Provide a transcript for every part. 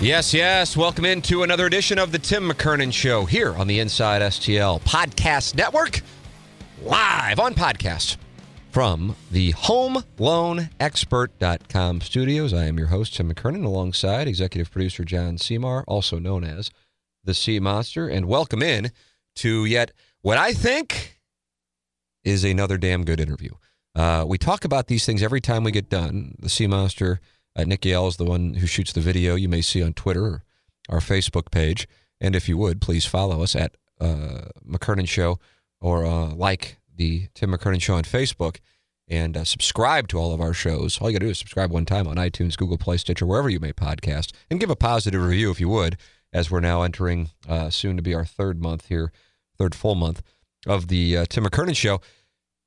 Yes, yes. Welcome into another edition of the Tim McKernan Show here on the Inside STL Podcast Network, live on podcast from the HomeLoanExpert.com studios. I am your host, Tim McKernan, alongside executive producer John Seymour, also known as the Sea Monster. And welcome in to yet what I think is another damn good interview. Uh, we talk about these things every time we get done. The Sea Monster uh, Nick Yale is the one who shoots the video you may see on Twitter or our Facebook page. And if you would, please follow us at uh, McKernan Show or uh, like the Tim McKernan Show on Facebook and uh, subscribe to all of our shows. All you got to do is subscribe one time on iTunes, Google Play, Stitcher, wherever you may podcast, and give a positive review if you would, as we're now entering uh, soon to be our third month here, third full month of the uh, Tim McKernan Show.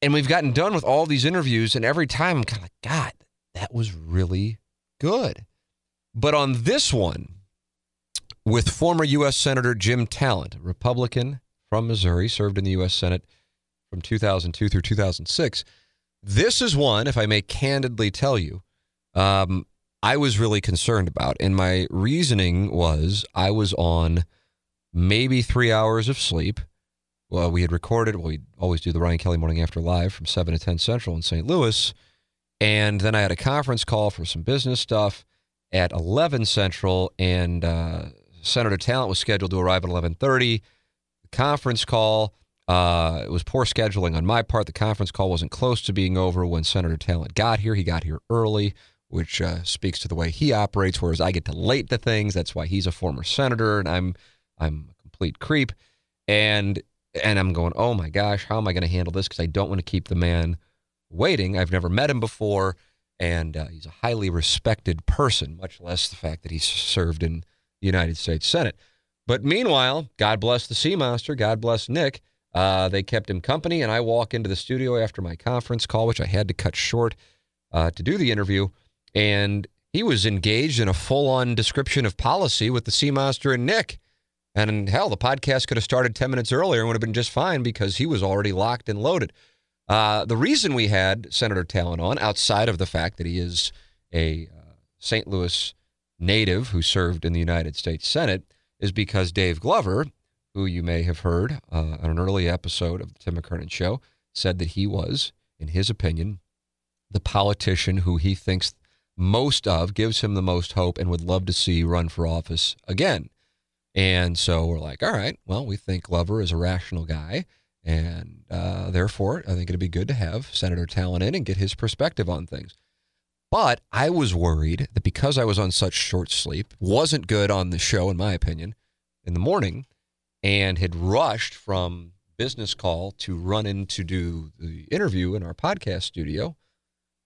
And we've gotten done with all these interviews, and every time I'm kind of like, God, that was really good. But on this one, with former U.S. Senator Jim Talent, Republican from Missouri, served in the U.S. Senate from 2002 through 2006. This is one, if I may candidly tell you, um, I was really concerned about. And my reasoning was I was on maybe three hours of sleep. Well, we had recorded, well, we always do the Ryan Kelley Morning After Live from 7 to 10 Central in St. Louis. And then I had a conference call for some business stuff at 11 Central, and uh, Senator Talent was scheduled to arrive at 11:30. The conference call, uh, it was poor scheduling on my part. The conference call wasn't close to being over when Senator Talent got here. He got here early, which uh, speaks to the way he operates. Whereas I get to late to things. That's why he's a former senator, and I'm I'm a complete creep. And and I'm going, oh my gosh, how am I going to handle this? Because I don't want to keep the man waiting. I've never met him before, and uh, he's a highly respected person, much less the fact that he served in the United States Senate. But meanwhile, God bless the Sea Monster, God bless Nick. Uh, they kept him company, and I walk into the studio after my conference call, which I had to cut short uh, to do the interview, and he was engaged in a full-on description of policy with the Sea Monster and Nick. And hell, the podcast could have started 10 minutes earlier and would have been just fine because he was already locked and loaded. Uh, the reason we had Senator Talent on, outside of the fact that he is a uh, St. Louis native who served in the United States Senate, is because Dave Glover, who you may have heard uh, on an early episode of the Tim McKernan Show, said that he was, in his opinion, the politician who he thinks most of, gives him the most hope, and would love to see run for office again. And so we're like, all right, well, we think Glover is a rational guy. And uh, therefore, I think it'd be good to have Senator Talent in and get his perspective on things. But I was worried that because I was on such short sleep, wasn't good on the show, in my opinion, in the morning, and had rushed from business call to run in to do the interview in our podcast studio,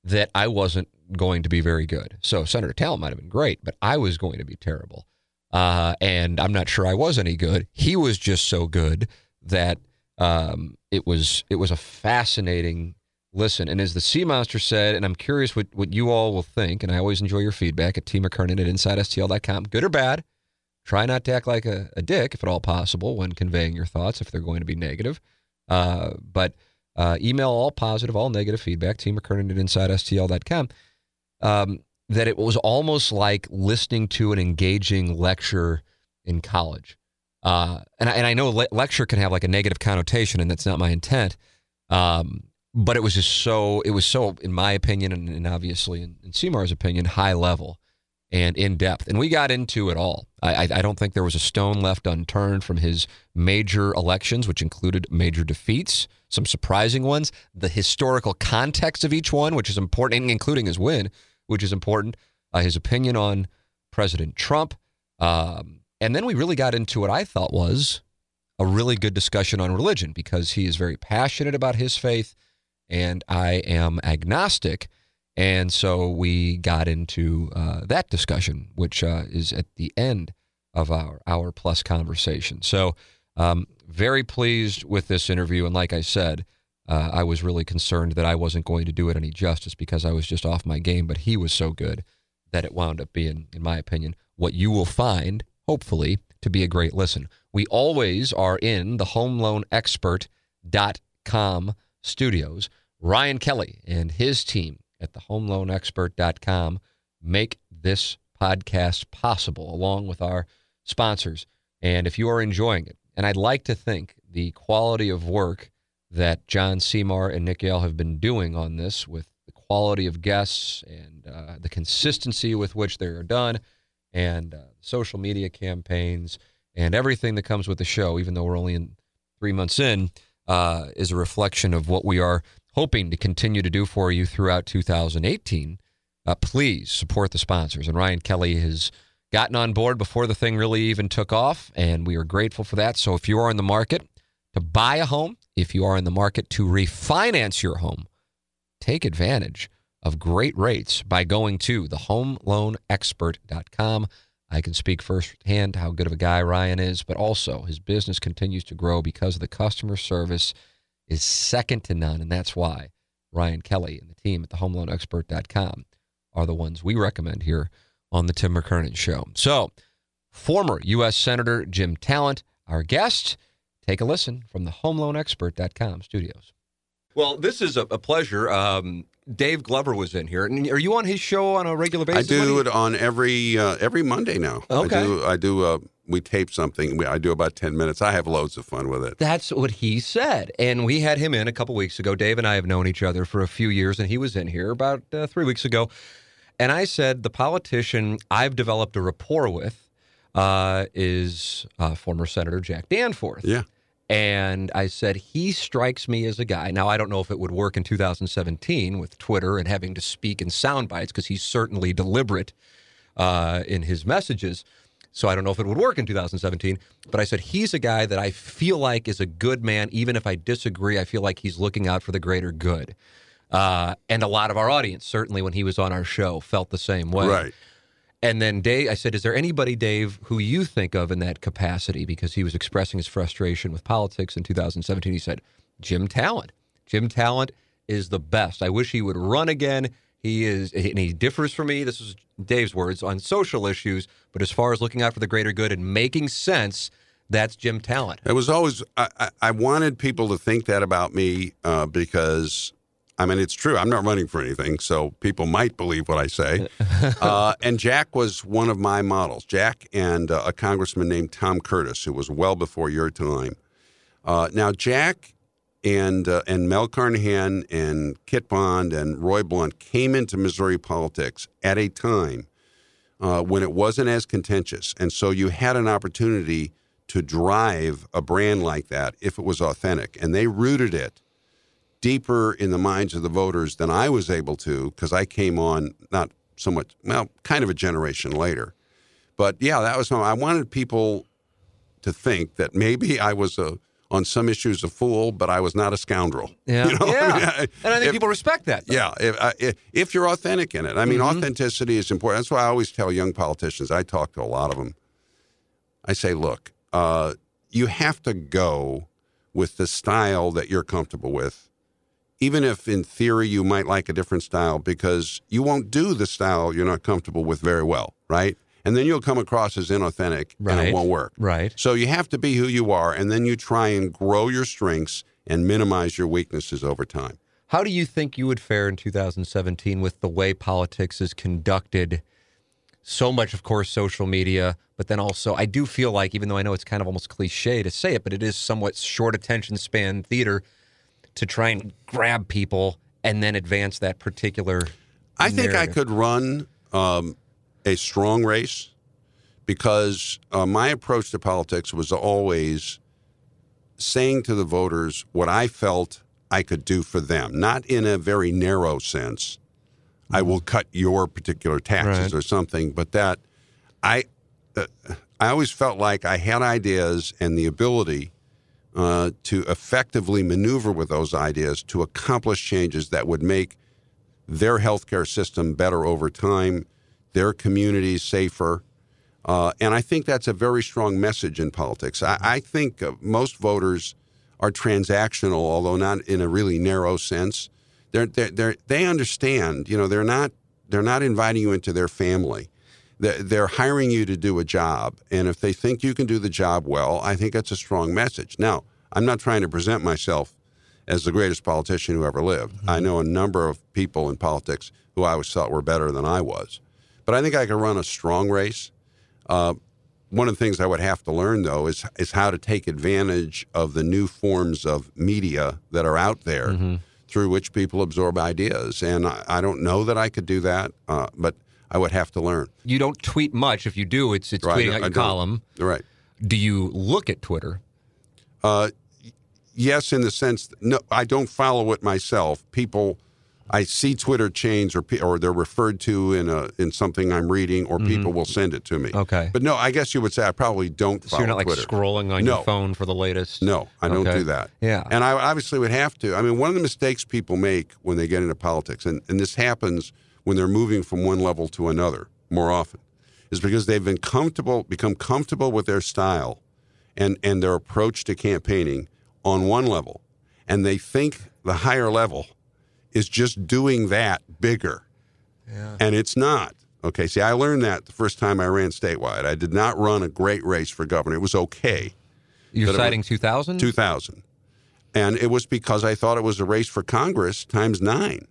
that I wasn't going to be very good. So Senator Talent might have been great, but I was going to be terrible. Uh, and I'm not sure I was any good. He was just so good that um, it was it was a fascinating listen. And as the Sea Monster said, and I'm curious what, what you all will think, and I always enjoy your feedback at T McKernan at InsideSTL.com, good or bad. Try not to act like a, a dick, if at all possible, when conveying your thoughts, if they're going to be negative. Uh, but uh, email all positive, all negative feedback, T McKernan at InsideSTL.com. Um, that it was almost like listening to an engaging lecture in college. Uh, and I, and I know le- lecture can have like a negative connotation, and that's not my intent. Um, but it was just so it was so, in my opinion, and, and obviously in, in Seymour's opinion, high level and in depth. And we got into it all. I, I, don't think there was a stone left unturned from his major elections, which included major defeats, some surprising ones, the historical context of each one, which is important, including his win, which is important, uh, his opinion on President Trump. Um, and then we really got into what I thought was a really good discussion on religion because he is very passionate about his faith and I am agnostic. And so we got into uh, that discussion, which uh, is at the end of our hour plus conversation. So, um, very pleased with this interview. And like I said, uh, I was really concerned that I wasn't going to do it any justice because I was just off my game. But he was so good that it wound up being, in my opinion, what you will find hopefully, to be a great listen. We always are in the homeloanexpert.com studios. Ryan Kelley and his team at the homeloanexpert.com make this podcast possible, along with our sponsors. And if you are enjoying it, and I'd like to think the quality of work that John Seymour and Nick Yale have been doing on this with the quality of guests and uh, the consistency with which they are done and uh, social media campaigns and everything that comes with the show, even though we're only in three months in, uh, is a reflection of what we are hoping to continue to do for you throughout 2018. Uh, please support the sponsors. And Ryan Kelley has gotten on board before the thing really even took off, and we are grateful for that. So if you are in the market to buy a home, if you are in the market to refinance your home, take advantage of great rates by going to thehomeloanexpert.com. I can speak firsthand how good of a guy Ryan is, but also his business continues to grow because the customer service is second to none. And that's why Ryan Kelley and the team at thehomeloanexpert.com are the ones we recommend here on the Tim McKernan Show. So, former U.S. Senator Jim Talent, our guest. Take a listen from the homeloanexpert.com studios. Well, this is a, a pleasure. Um, Dave Glover was in here. And are you on his show on a regular basis? I do it on every uh, every Monday now. Okay. I do. I do uh, we tape something. I do about ten minutes. I have loads of fun with it. That's what he said. And we had him in a couple weeks ago. Dave and I have known each other for a few years, and he was in here about uh, three weeks ago. And I said the politician I've developed a rapport with uh, is uh, former Senator Jack Danforth. Yeah. And I said, he strikes me as a guy. Now, I don't know if it would work in 2017 with Twitter and having to speak in sound bites because he's certainly deliberate uh, in his messages. So I don't know if it would work in 2017. But I said, he's a guy that I feel like is a good man. Even if I disagree, I feel like he's looking out for the greater good. Uh, and a lot of our audience, certainly when he was on our show, felt the same way. Right. And then Dave, I said, "Is there anybody, Dave, who you think of in that capacity?" Because he was expressing his frustration with politics in 2017. He said, "Jim Talent. Jim Talent is the best. I wish he would run again. He is, and he differs from me. This is Dave's words on social issues, but as far as looking out for the greater good and making sense." That's Jim Talent. It was always I, I, wanted people to think that about me uh, because I mean, it's true. I'm not running for anything, so people might believe what I say. uh, and Jack was one of my models. Jack and uh, a congressman named Tom Curtis, who was well before your time. Uh, now, Jack and uh, and Mel Carnahan and Kit Bond and Roy Blunt came into Missouri politics at a time uh, when it wasn't as contentious, and so you had an opportunity to drive a brand like that if it was authentic, and they rooted it deeper in the minds of the voters than I was able to because I came on not so much, well, kind of a generation later. But yeah, that was I wanted people to think that maybe I was a on some issues a fool, but I was not a scoundrel. Yeah, you know? yeah. I mean, and I think if, people respect that. Though. Yeah, if, if, you're authentic in it. I mean, Mhm. authenticity is important. That's why I always tell young politicians. I talk to a lot of them. I say, look, uh, you have to go with the style that you're comfortable with, even if in theory you might like a different style, because you won't do the style you're not comfortable with very well, right? And then you'll come across as inauthentic and it won't work. Right. So you have to be who you are, and then you try and grow your strengths and minimize your weaknesses over time. How do you think you would fare in 2017 with the way politics is conducted? So much, of course, social media, but then also, I do feel like, even though I know it's kind of almost cliche to say it, but it is somewhat short attention span theater to try and grab people and then advance that particular. I think I could run um, a strong race because uh, my approach to politics was always saying to the voters what I felt I could do for them, not in a very narrow sense. I will cut your particular taxes Right. or something, but that I uh, I always felt like I had ideas and the ability uh, to effectively maneuver with those ideas to accomplish changes that would make their healthcare system better over time, their communities safer. Uh, and I think that's a very strong message in politics. I, I think uh, most voters are transactional, although not in a really narrow sense. They're, they're, they're, they understand, you know, they're not, they're not inviting you into their family. They're, they're hiring you to do a job. And if they think you can do the job well, I think that's a strong message. Now, I'm not trying to present myself as the greatest politician who ever lived. I know a number of people in politics who I always thought were better than I was. but I think I could run a strong race. Uh, one of the things I would have to learn, though, is is how to take advantage of the new forms of media that are out there, Mm-hmm. through which people absorb ideas. And I, I don't know that I could do that, uh, but I would have to learn. You don't tweet much. If you do, it's it's Right, tweeting out your column. Right. Do you look at Twitter? Uh, yes, in the sense, no, I don't follow it myself. People, I see Twitter chains or or they're referred to in a in something I'm reading, or people will send it to me. Mm-hmm. Okay. But no, I guess you would say I probably don't So you're not like scrolling on No. your phone for the latest. No, I don't do that. Yeah. And I obviously would have to. I mean, one of the mistakes people make when they get into politics, and, and this happens when they're moving from one level to another more often, is because they've been comfortable, become comfortable with their style and, and their approach to campaigning on one level. And they think the higher level is just doing that bigger. And it's not. Okay. See, I learned that the first time I ran statewide. I did not run a great race for governor. It was okay. You're citing 2000? 2000. And it was because I thought it was a race for Congress times nine.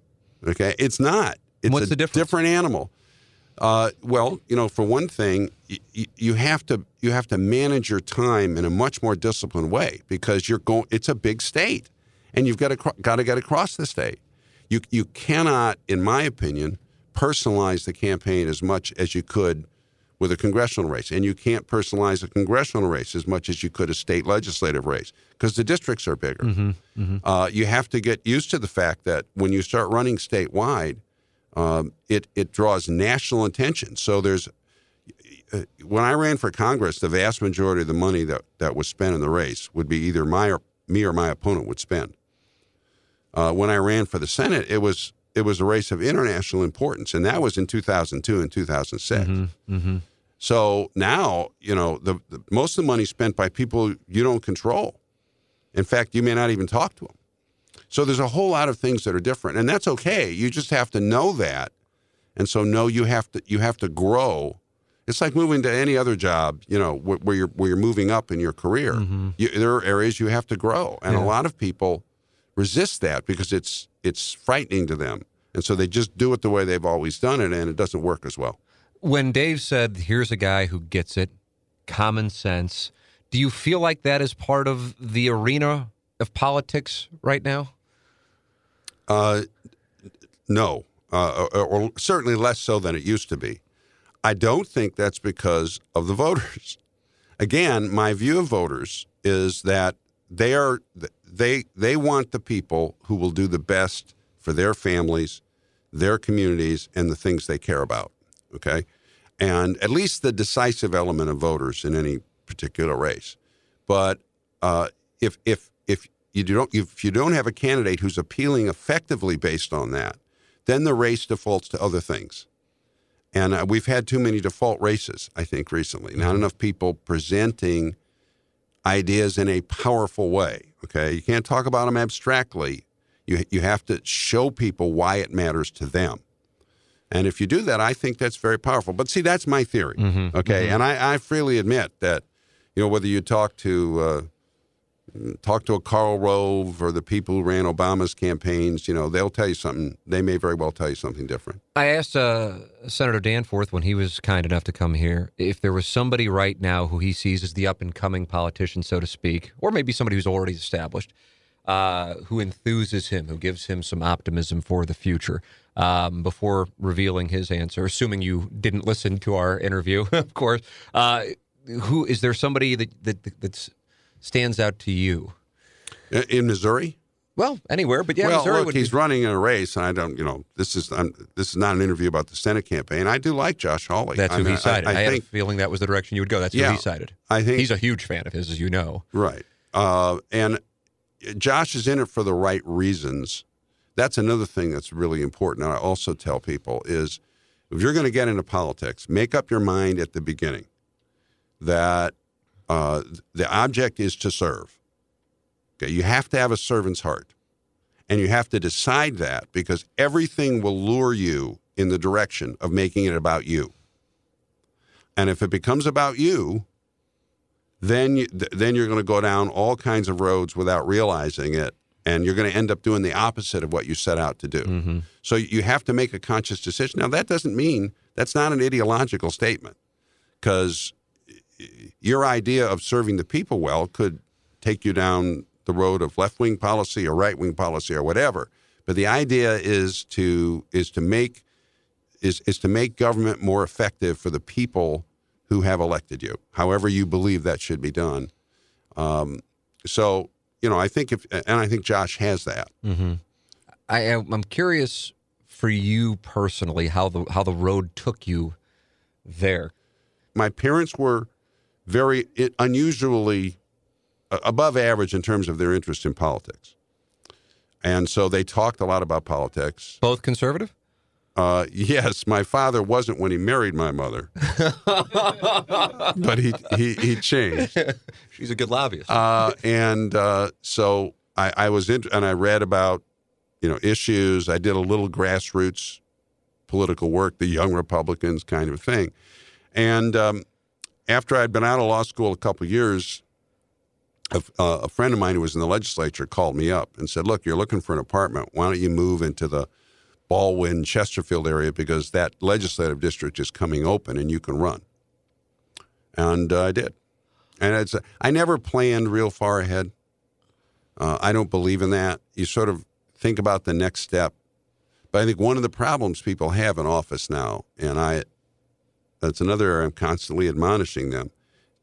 Okay, it's not. It's What's a the difference? different animal. Uh, well, you know, for one thing, y- y- you have to you have to manage your time in a much more disciplined way because you're going. It's a big state, and you've got to cro- got to get across the state. You you cannot, in my opinion, personalize the campaign as much as you could with a congressional race, and you can't personalize a congressional race as much as you could a state legislative race because the districts are bigger. Uh, you have to get used to the fact that when you start running statewide, um, it it draws national attention. So there's uh, when I ran for Congress, the vast majority of the money that, that was spent in the race would be either my or me or my opponent would spend. Uh, when I ran for the Senate, it was it was a race of international importance, and that was in 2002 and 2006. Mm-hmm. So now, you know, the, the most of the money spent by people you don't control. In fact, you may not even talk to them. So there's a whole lot of things that are different, and that's okay. You just have to know that, and so know you have to you have to grow. It's like moving to any other job, you know, where, where you're where you're moving up in your career. Mm-hmm. You, there are areas you have to grow, and Yeah. a lot of people resist that because it's it's frightening to them, and so they just do it the way they've always done it, and it doesn't work as well. When Dave said, here's a guy who gets it, common sense, do you feel like that is part of the arena of politics right now? Uh, no, uh, or, or certainly less so than it used to be. I don't think that's because of the voters. Again, my view of voters is that they are they they want the people who will do the best for their families, their communities, and the things they care about. Okay, and at least the decisive element of voters in any particular race. But uh, if if you don't if you don't have a candidate who's appealing effectively based on that, then the race defaults to other things. And uh, we've had too many default races, I think, recently. Not enough people presenting ideas in a powerful way. Okay, you can't talk about them abstractly. You you have to show people why it matters to them. And if you do that, I think that's very powerful. But see, that's my theory. Okay, and I, I freely admit that, you know, whether you talk to uh, talk to a Karl Rove or the people who ran Obama's campaigns, you know, they'll tell you something. They may very well tell you something different. I asked uh, Senator Danforth when he was kind enough to come here if there was somebody right now who he sees as the up and coming politician, so to speak, or maybe somebody who's already established, uh, who enthuses him, who gives him some optimism for the future. Um, before revealing his answer, assuming you didn't listen to our interview, of course, uh, who is there somebody that that that stands out to you? In- Missouri, Well, anywhere, but yeah, well, Missouri look, he's be, running in a race, and I don't, you know, this is I'm, this is not an interview about the Senate campaign. I do like Josh Hawley. that's I who mean, he cited. I, I, had think a feeling that was the direction you would go. That's who he cited. I think He's a huge fan of his, as you know. Right. Uh, and Josh is in it for the right reasons. That's another thing that's really important. And I also tell people is if you're going to get into politics, make up your mind at the beginning that uh, the object is to serve. Okay, you have to have a servant's heart, and you have to decide that because everything will lure you in the direction of making it about you. And if it becomes about you, then you, th- then you're going to go down all kinds of roads without realizing it, and you're going to end up doing the opposite of what you set out to do. Mm-hmm. So you have to make a conscious decision. Now that doesn't mean That's not an ideological statement because your idea of serving the people well could take you down the road of left wing policy or right wing policy or whatever. But the idea is to is to make is is to make government more effective for the people who have elected you, however you believe that should be done. Um, so you know, I think if and I think Josh has that. Mm-hmm. I am I'm curious for you personally how the how the road took you there. My parents were very unusually above average in terms of their interest in politics. And so they talked a lot about politics. Both conservative? Uh, yes, my father wasn't when he married my mother, but he, he, he changed. She's a good lobbyist. Uh, and uh, so I, I was in, and I read about you know issues. I did a little grassroots political work, the Young Republicans kind of thing. And um, after I'd been out of law school a couple years, a, uh, a, friend of mine who was in the legislature called me up and said, "Look, you're looking for an apartment. Why don't you move into the Ballwin Chesterfield area because that legislative district is coming open and you can run." And uh, I did. And it's I never planned real far ahead. Uh, I don't believe in that. You sort of think about the next step. But I think one of the problems people have in office now, and I, that's another area I'm constantly admonishing them: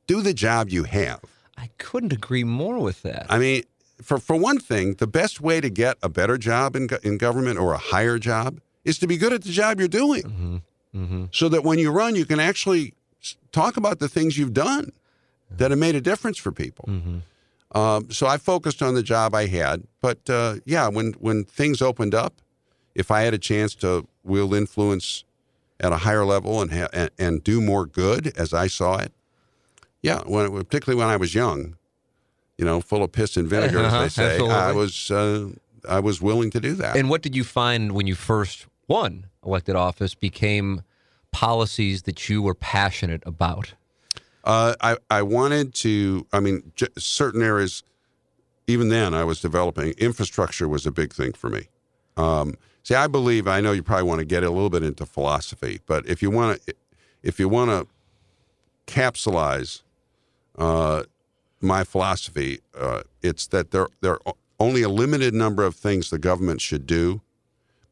do the job you have I couldn't agree more with that. I mean, for for one thing, the best way to get a better job in in government or a higher job is to be good at the job you're doing, mm-hmm. Mm-hmm. so that when you run, you can actually talk about the things you've done that have made a difference for people. Mm-hmm. Um, so I focused on the job I had, but uh, yeah, when when things opened up, if I had a chance to wield influence at a higher level and ha- and, and do more good as I saw it, yeah, when, particularly when I was young, you know, full of piss and vinegar, uh-huh, as they say, absolutely. I was uh, I was willing to do that. And what did you find when you first won elected office? Became policies that you were passionate about? Uh, I I wanted to. I mean, j- certain areas. Even then, I was developing infrastructure was a big thing for me. Um, see, I believe. I know you probably want to get a little bit into philosophy, but if you want to, if you want to capsulize uh, my philosophy. Uh, it's that there there are only a limited number of things the government should do,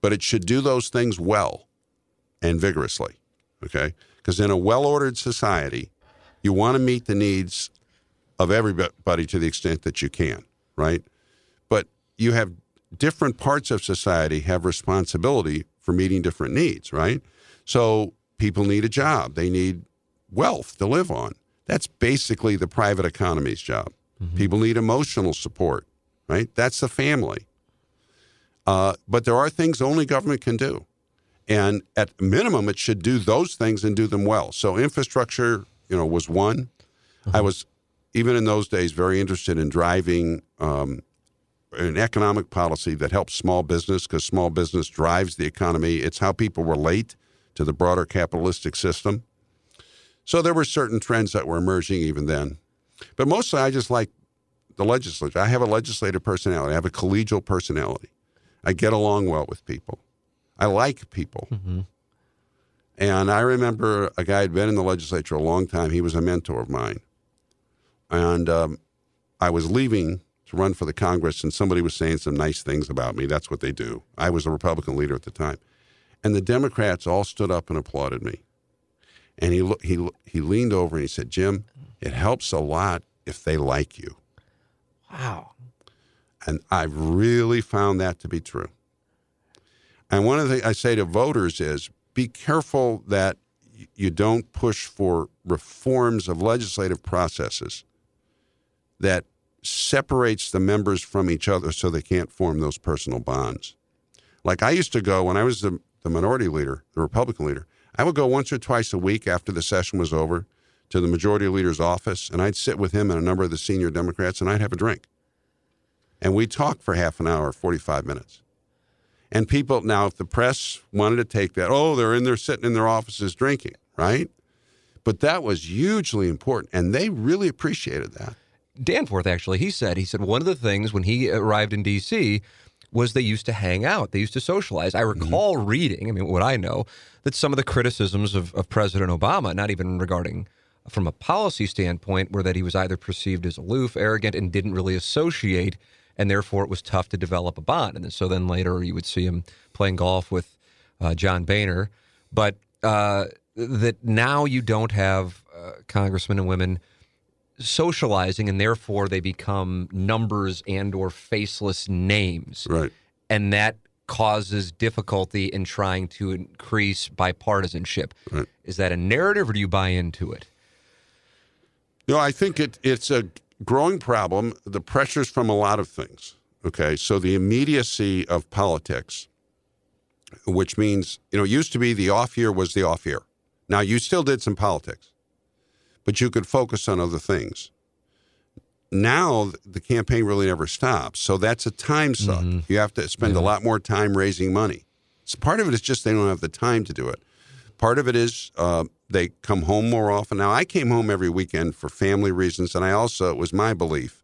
but it should do those things well and vigorously. Okay, because in a well-ordered society, you want to meet the needs of everybody to the extent that you can, right? But you have different parts of society have responsibility for meeting different needs, right? So people need a job, they need wealth to live on. That's basically the private economy's job. Mm-hmm. People need emotional support, right? That's the family. Uh, but there are things only government can do. And at minimum, it should do those things and do them well. So infrastructure, you know, was one. Mm-hmm. I was, even in those days, very interested in driving um, an economic policy that helps small business because small business drives the economy. It's how people relate to the broader capitalistic system. So there were certain trends that were emerging even then. But mostly I just like the legislature. I have a legislative personality, I have a collegial personality. I get along well with people. I like people. Mm-hmm. And I remember a guy had been in the legislature a long time. He was a mentor of mine. And um, I was leaving to run for the Congress, and somebody was saying some nice things about me. That's what they do. I was a Republican leader at the time. And the Democrats all stood up and applauded me. And he he he leaned over and he said, "Jim, it helps a lot if they like you." Wow. And I've really found that to be true. And one of the things I say to voters is be careful that you don't push for reforms of legislative processes that separates the members from each other so they can't form those personal bonds. Like I used to go when I was the, the minority leader, the Republican leader, I would go once or twice a week after the session was over to the majority leader's office, and I'd sit with him and a number of the senior Democrats, and I'd have a drink. And we'd talk for half an hour, 45 minutes. And people, now, if the press wanted to take that, oh, they're in there sitting in their offices drinking, right? But that was hugely important, and they really appreciated that. Danforth, actually, he said, he said one of the things when he arrived in D.C., was they used to hang out, they used to socialize. I recall reading, I mean, what I know, that some of the criticisms of, of President Obama, not even regarding from a policy standpoint, were that he was either perceived as aloof, arrogant, and didn't really associate, and therefore it was tough to develop a bond. And then, so then later you would see him playing golf with uh, John Boehner, but uh, that now you don't have uh, congressmen and women socializing, and therefore they become numbers and or faceless names, Right. and that causes difficulty in trying to increase bipartisanship. Right. Is that a narrative, or do you buy into it? No, I think it, it's a growing problem. The pressures from a lot of things. Okay, so the immediacy of politics, which means you know, it used to be the off year was the off year. Now you still did some politics, but you could focus on other things. Now the campaign really never stops, so that's a time suck. You have to spend a lot more time raising money. So part of it is just they don't have the time to do it. Part of it is uh, they come home more often. Now, I came home every weekend for family reasons, and I also, it was my belief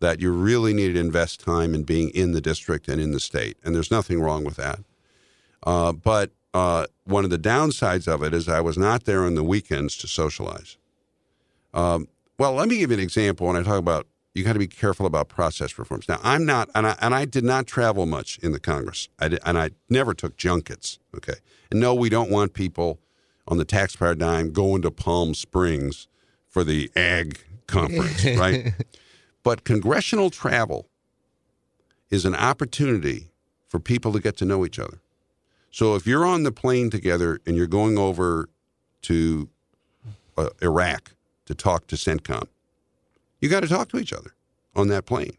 that you really need to invest time in being in the district and in the state. And there's nothing wrong with that. Uh, but uh, one of the downsides of it is I was not there on the weekends to socialize. Um, well, let me give you an example when I talk about you got to be careful about process reforms. Now, I'm not, and I, and I did not travel much in the Congress, I did, and I never took junkets. Okay, and no, we don't want people on the taxpayer dime going to Palm Springs for the ag conference, right? But congressional travel is an opportunity for people to get to know each other. So if you're on the plane together and you're going over to uh, Iraq to talk to CENTCOM, you got to talk to each other on that plane.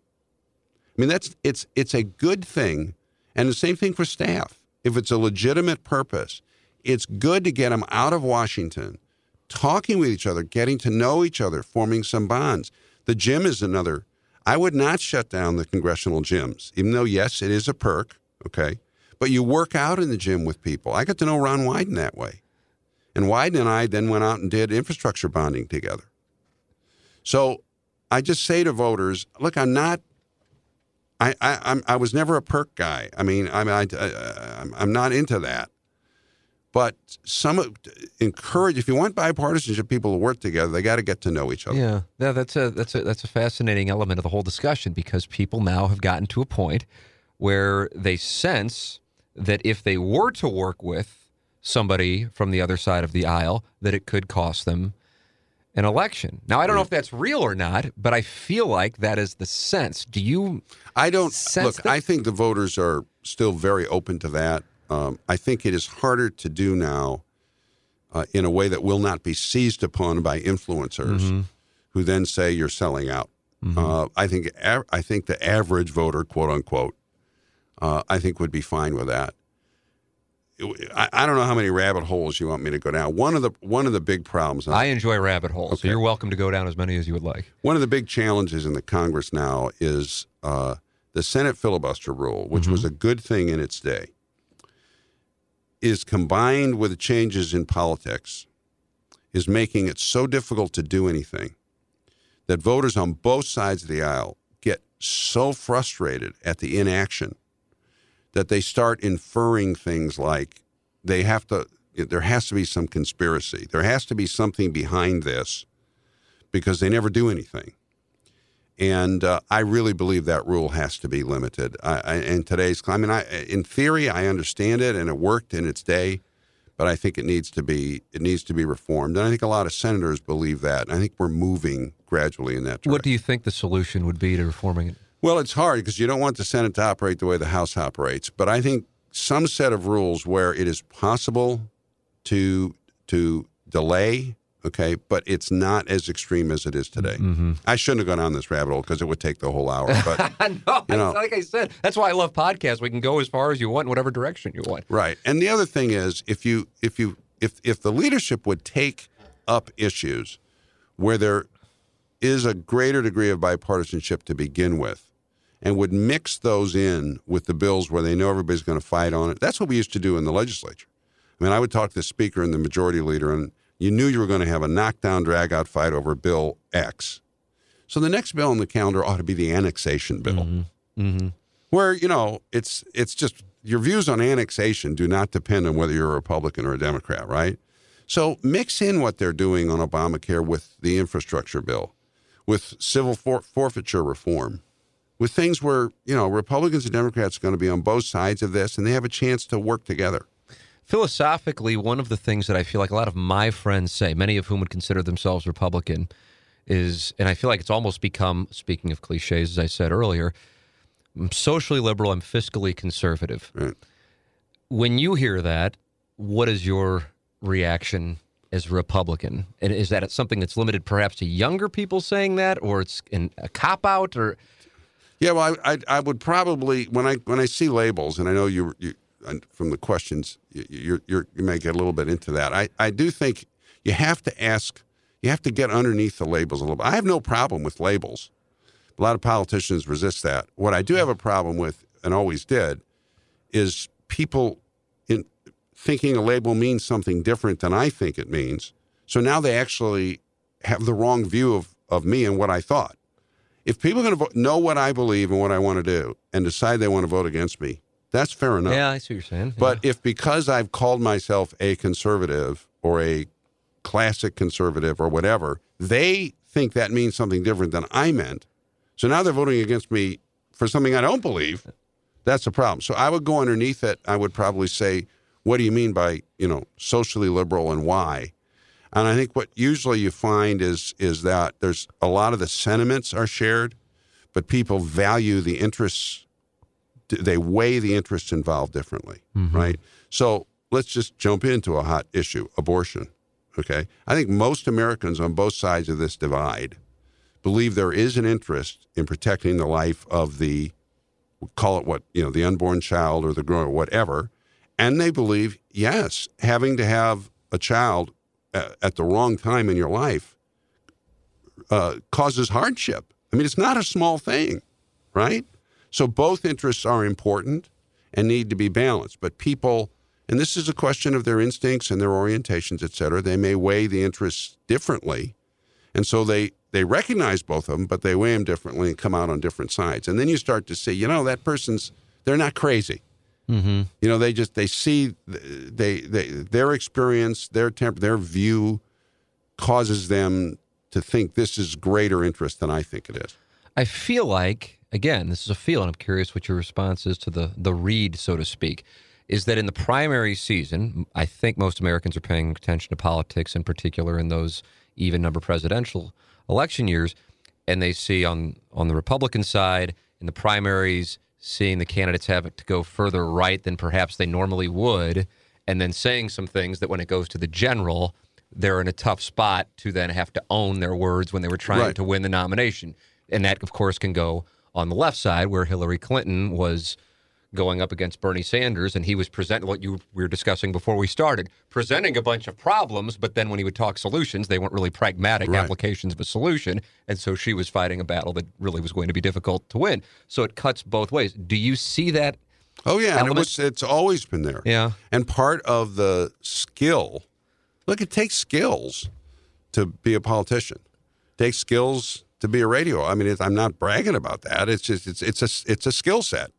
I mean, that's it's it's a good thing, and the same thing for staff. If it's a legitimate purpose, it's good to get them out of Washington, talking with each other, getting to know each other, forming some bonds. The gym is another. I would not shut down the congressional gyms, even though yes, it is a perk. Okay, but you work out in the gym with people. I got to know Ron Wyden that way, and Wyden and I then went out and did infrastructure bonding together. So I just say to voters, look, I'm not. I, I I'm I was never a perk guy. I mean, I mean, I, I I'm- I'm not into that. But some encourage if you want bipartisanship, people to work together. They got to get to know each other. Yeah, yeah, that's a that's a that's a fascinating element of the whole discussion because people now have gotten to a point where they sense that if they were to work with somebody from the other side of the aisle, that it could cost them an election. Now, I don't know if that's real or not, but I feel like that is the sense. Do you? I don't sense look. that- I think the voters are still very open to that. Um, I think it is harder to do now uh, in a way that will not be seized upon by influencers Mm-hmm. who then say you're selling out. Uh, I think I think the average voter, quote unquote, uh, I think would be fine with that. I, I don't know how many rabbit holes you want me to go down. One of the one of the big problems. I enjoy rabbit holes, so you're welcome to go down as many as you would like. One of the big challenges in the Congress now is uh, the Senate filibuster rule, which was a good thing in its day, is combined with changes in politics, is making it so difficult to do anything that voters on both sides of the aisle get so frustrated at the inaction that they start inferring things like they have to there has to be some conspiracy there has to be something behind this because they never do anything. And uh, I really believe that rule has to be limited. I, I, in today's, I mean, I, in theory, I understand it, and it worked in its day, but I think it needs to be it needs to be reformed. And I think a lot of senators believe that. And I think we're moving gradually in that direction. What do you think the solution would be to reforming it? Well, it's hard because you don't want the Senate to operate the way the House operates. But I think some set of rules where it is possible to to delay, okay, but it's not as extreme as it is today. Mm-hmm. I shouldn't have gone on this rabbit hole because it would take the whole hour. But no, You know- like I said, that's why I love podcasts. We can go as far as you want, in whatever direction you want. right, and the other thing is if you if you if if the leadership would take up issues where there is a greater degree of bipartisanship to begin with and would mix those in with the bills where they know everybody's going to fight on it. That's what we used to do in the legislature. I mean, I would talk to the speaker and the majority leader, and you knew you were going to have a knockdown, drag out fight over Bill X. So the next bill on the calendar ought to be the annexation bill. Mm-hmm. where you know it's it's just your views on annexation do not depend on whether you're a Republican or a Democrat, right? So mix in what they're doing on Obamacare with the infrastructure bill, with civil for- forfeiture reform, with things where you know Republicans and Democrats are going to be on both sides of this, and they have a chance to work together. Philosophically, one of the things that I feel like a lot of my friends say, many of whom would consider themselves Republican, is, and I feel like it's almost become, speaking of cliches, as I said earlier, I'm socially liberal, I'm fiscally conservative. Right. When you hear that, what is your reaction as a Republican? And is that something that's limited perhaps to younger people saying that, or it's in a cop out, or Yeah, well, I, I, I would probably when I when I see labels, and I know you, you from the questions you you're, you may get a little bit into that. I, I do think you have to ask, you have to get underneath the labels a little bit. I have no problem with labels. A lot of politicians resist that. What I do have a problem with, and always did, is people in thinking a label means something different than I think it means. So now they actually have the wrong view of, of me and what I thought. If people are going to know what I believe and what I want to do and decide they want to vote against me, that's fair enough. yeah, I see what you're saying. But if because I've called myself a conservative or a classic conservative or whatever, they think that means something different than I meant. So now they're voting against me for something I don't believe. That's a problem. So I would go underneath it. I would probably say, what do you mean by, you know, socially liberal and why? And I think what usually you find is is that there's a lot of the sentiments are shared, but people value the interests they weigh the interests involved differently, mm-hmm. right? So let's just jump into a hot issue abortion. Okay. I think most Americans on both sides of this divide believe there is an interest in protecting the life of the, call it what, you know, the unborn child or the grown or whatever. And they believe, yes, having to have a child at the wrong time in your life uh, causes hardship. I mean, it's not a small thing, right? So both interests are important and need to be balanced. But people, and this is a question of their instincts and their orientations, et cetera, they may weigh the interests differently. And so they, they recognize both of them, but they weigh them differently and come out on different sides. And then you start to see, you know, that person's, they're not crazy. Mm-hmm. You know, they just, they see, they, they, their experience, their temp, their view causes them to think this is greater interest than I think it is. I feel like, again, this is a feel, and I'm curious what your response is to the the read, so to speak. Is that in the primary season, I think most Americans are paying attention to politics, in particular in those even number presidential election years, and they see on on the Republican side in the primaries, seeing the candidates have to go further right than perhaps they normally would, and then saying some things that when it goes to the general, they're in a tough spot to then have to own their words when they were trying Right. to win the nomination. And that, of course, can go on the left side where Hillary Clinton was going up against Bernie Sanders, and he was presenting what you we were discussing before we started, presenting a bunch of problems, but then when he would talk solutions, they weren't really pragmatic Right. applications of a solution, and so she was fighting a battle that really was going to be difficult to win. So it cuts both ways. Do you see that? Oh yeah, and it was, it's always been there. Yeah. And part of the skill, look, it takes skills to be a politician. It takes skills to be a radio. I mean, it's, I'm not bragging about that. It's just it's it's a it's a skill set.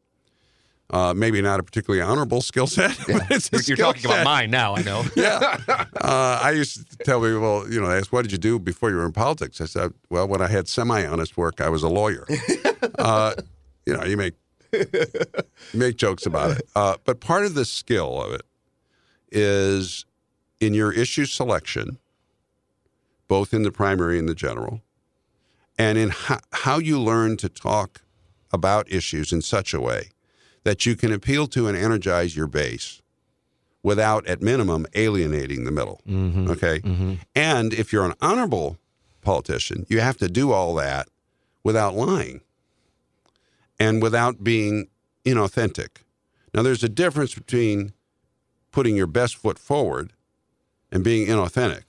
Uh, maybe not a particularly honorable skill set, but it's a You're, skill talking set. about mine now, I know. Yeah. Uh, I used to tell people, well, you know, they ask, what did you do before you were in politics? I said, well, when I had semi-honest work, I was a lawyer. uh, you know, you make you make jokes about it, uh, but part of the skill of it is in your issue selection, both in the primary and the general, and in how, how you learn to talk about issues in such a way that you can appeal to and energize your base without, at minimum, alienating the middle. Mm-hmm. Okay. Mm-hmm. And if you're an honorable politician, you have to do all that without lying and without being inauthentic. Now, there's a difference between putting your best foot forward and being inauthentic.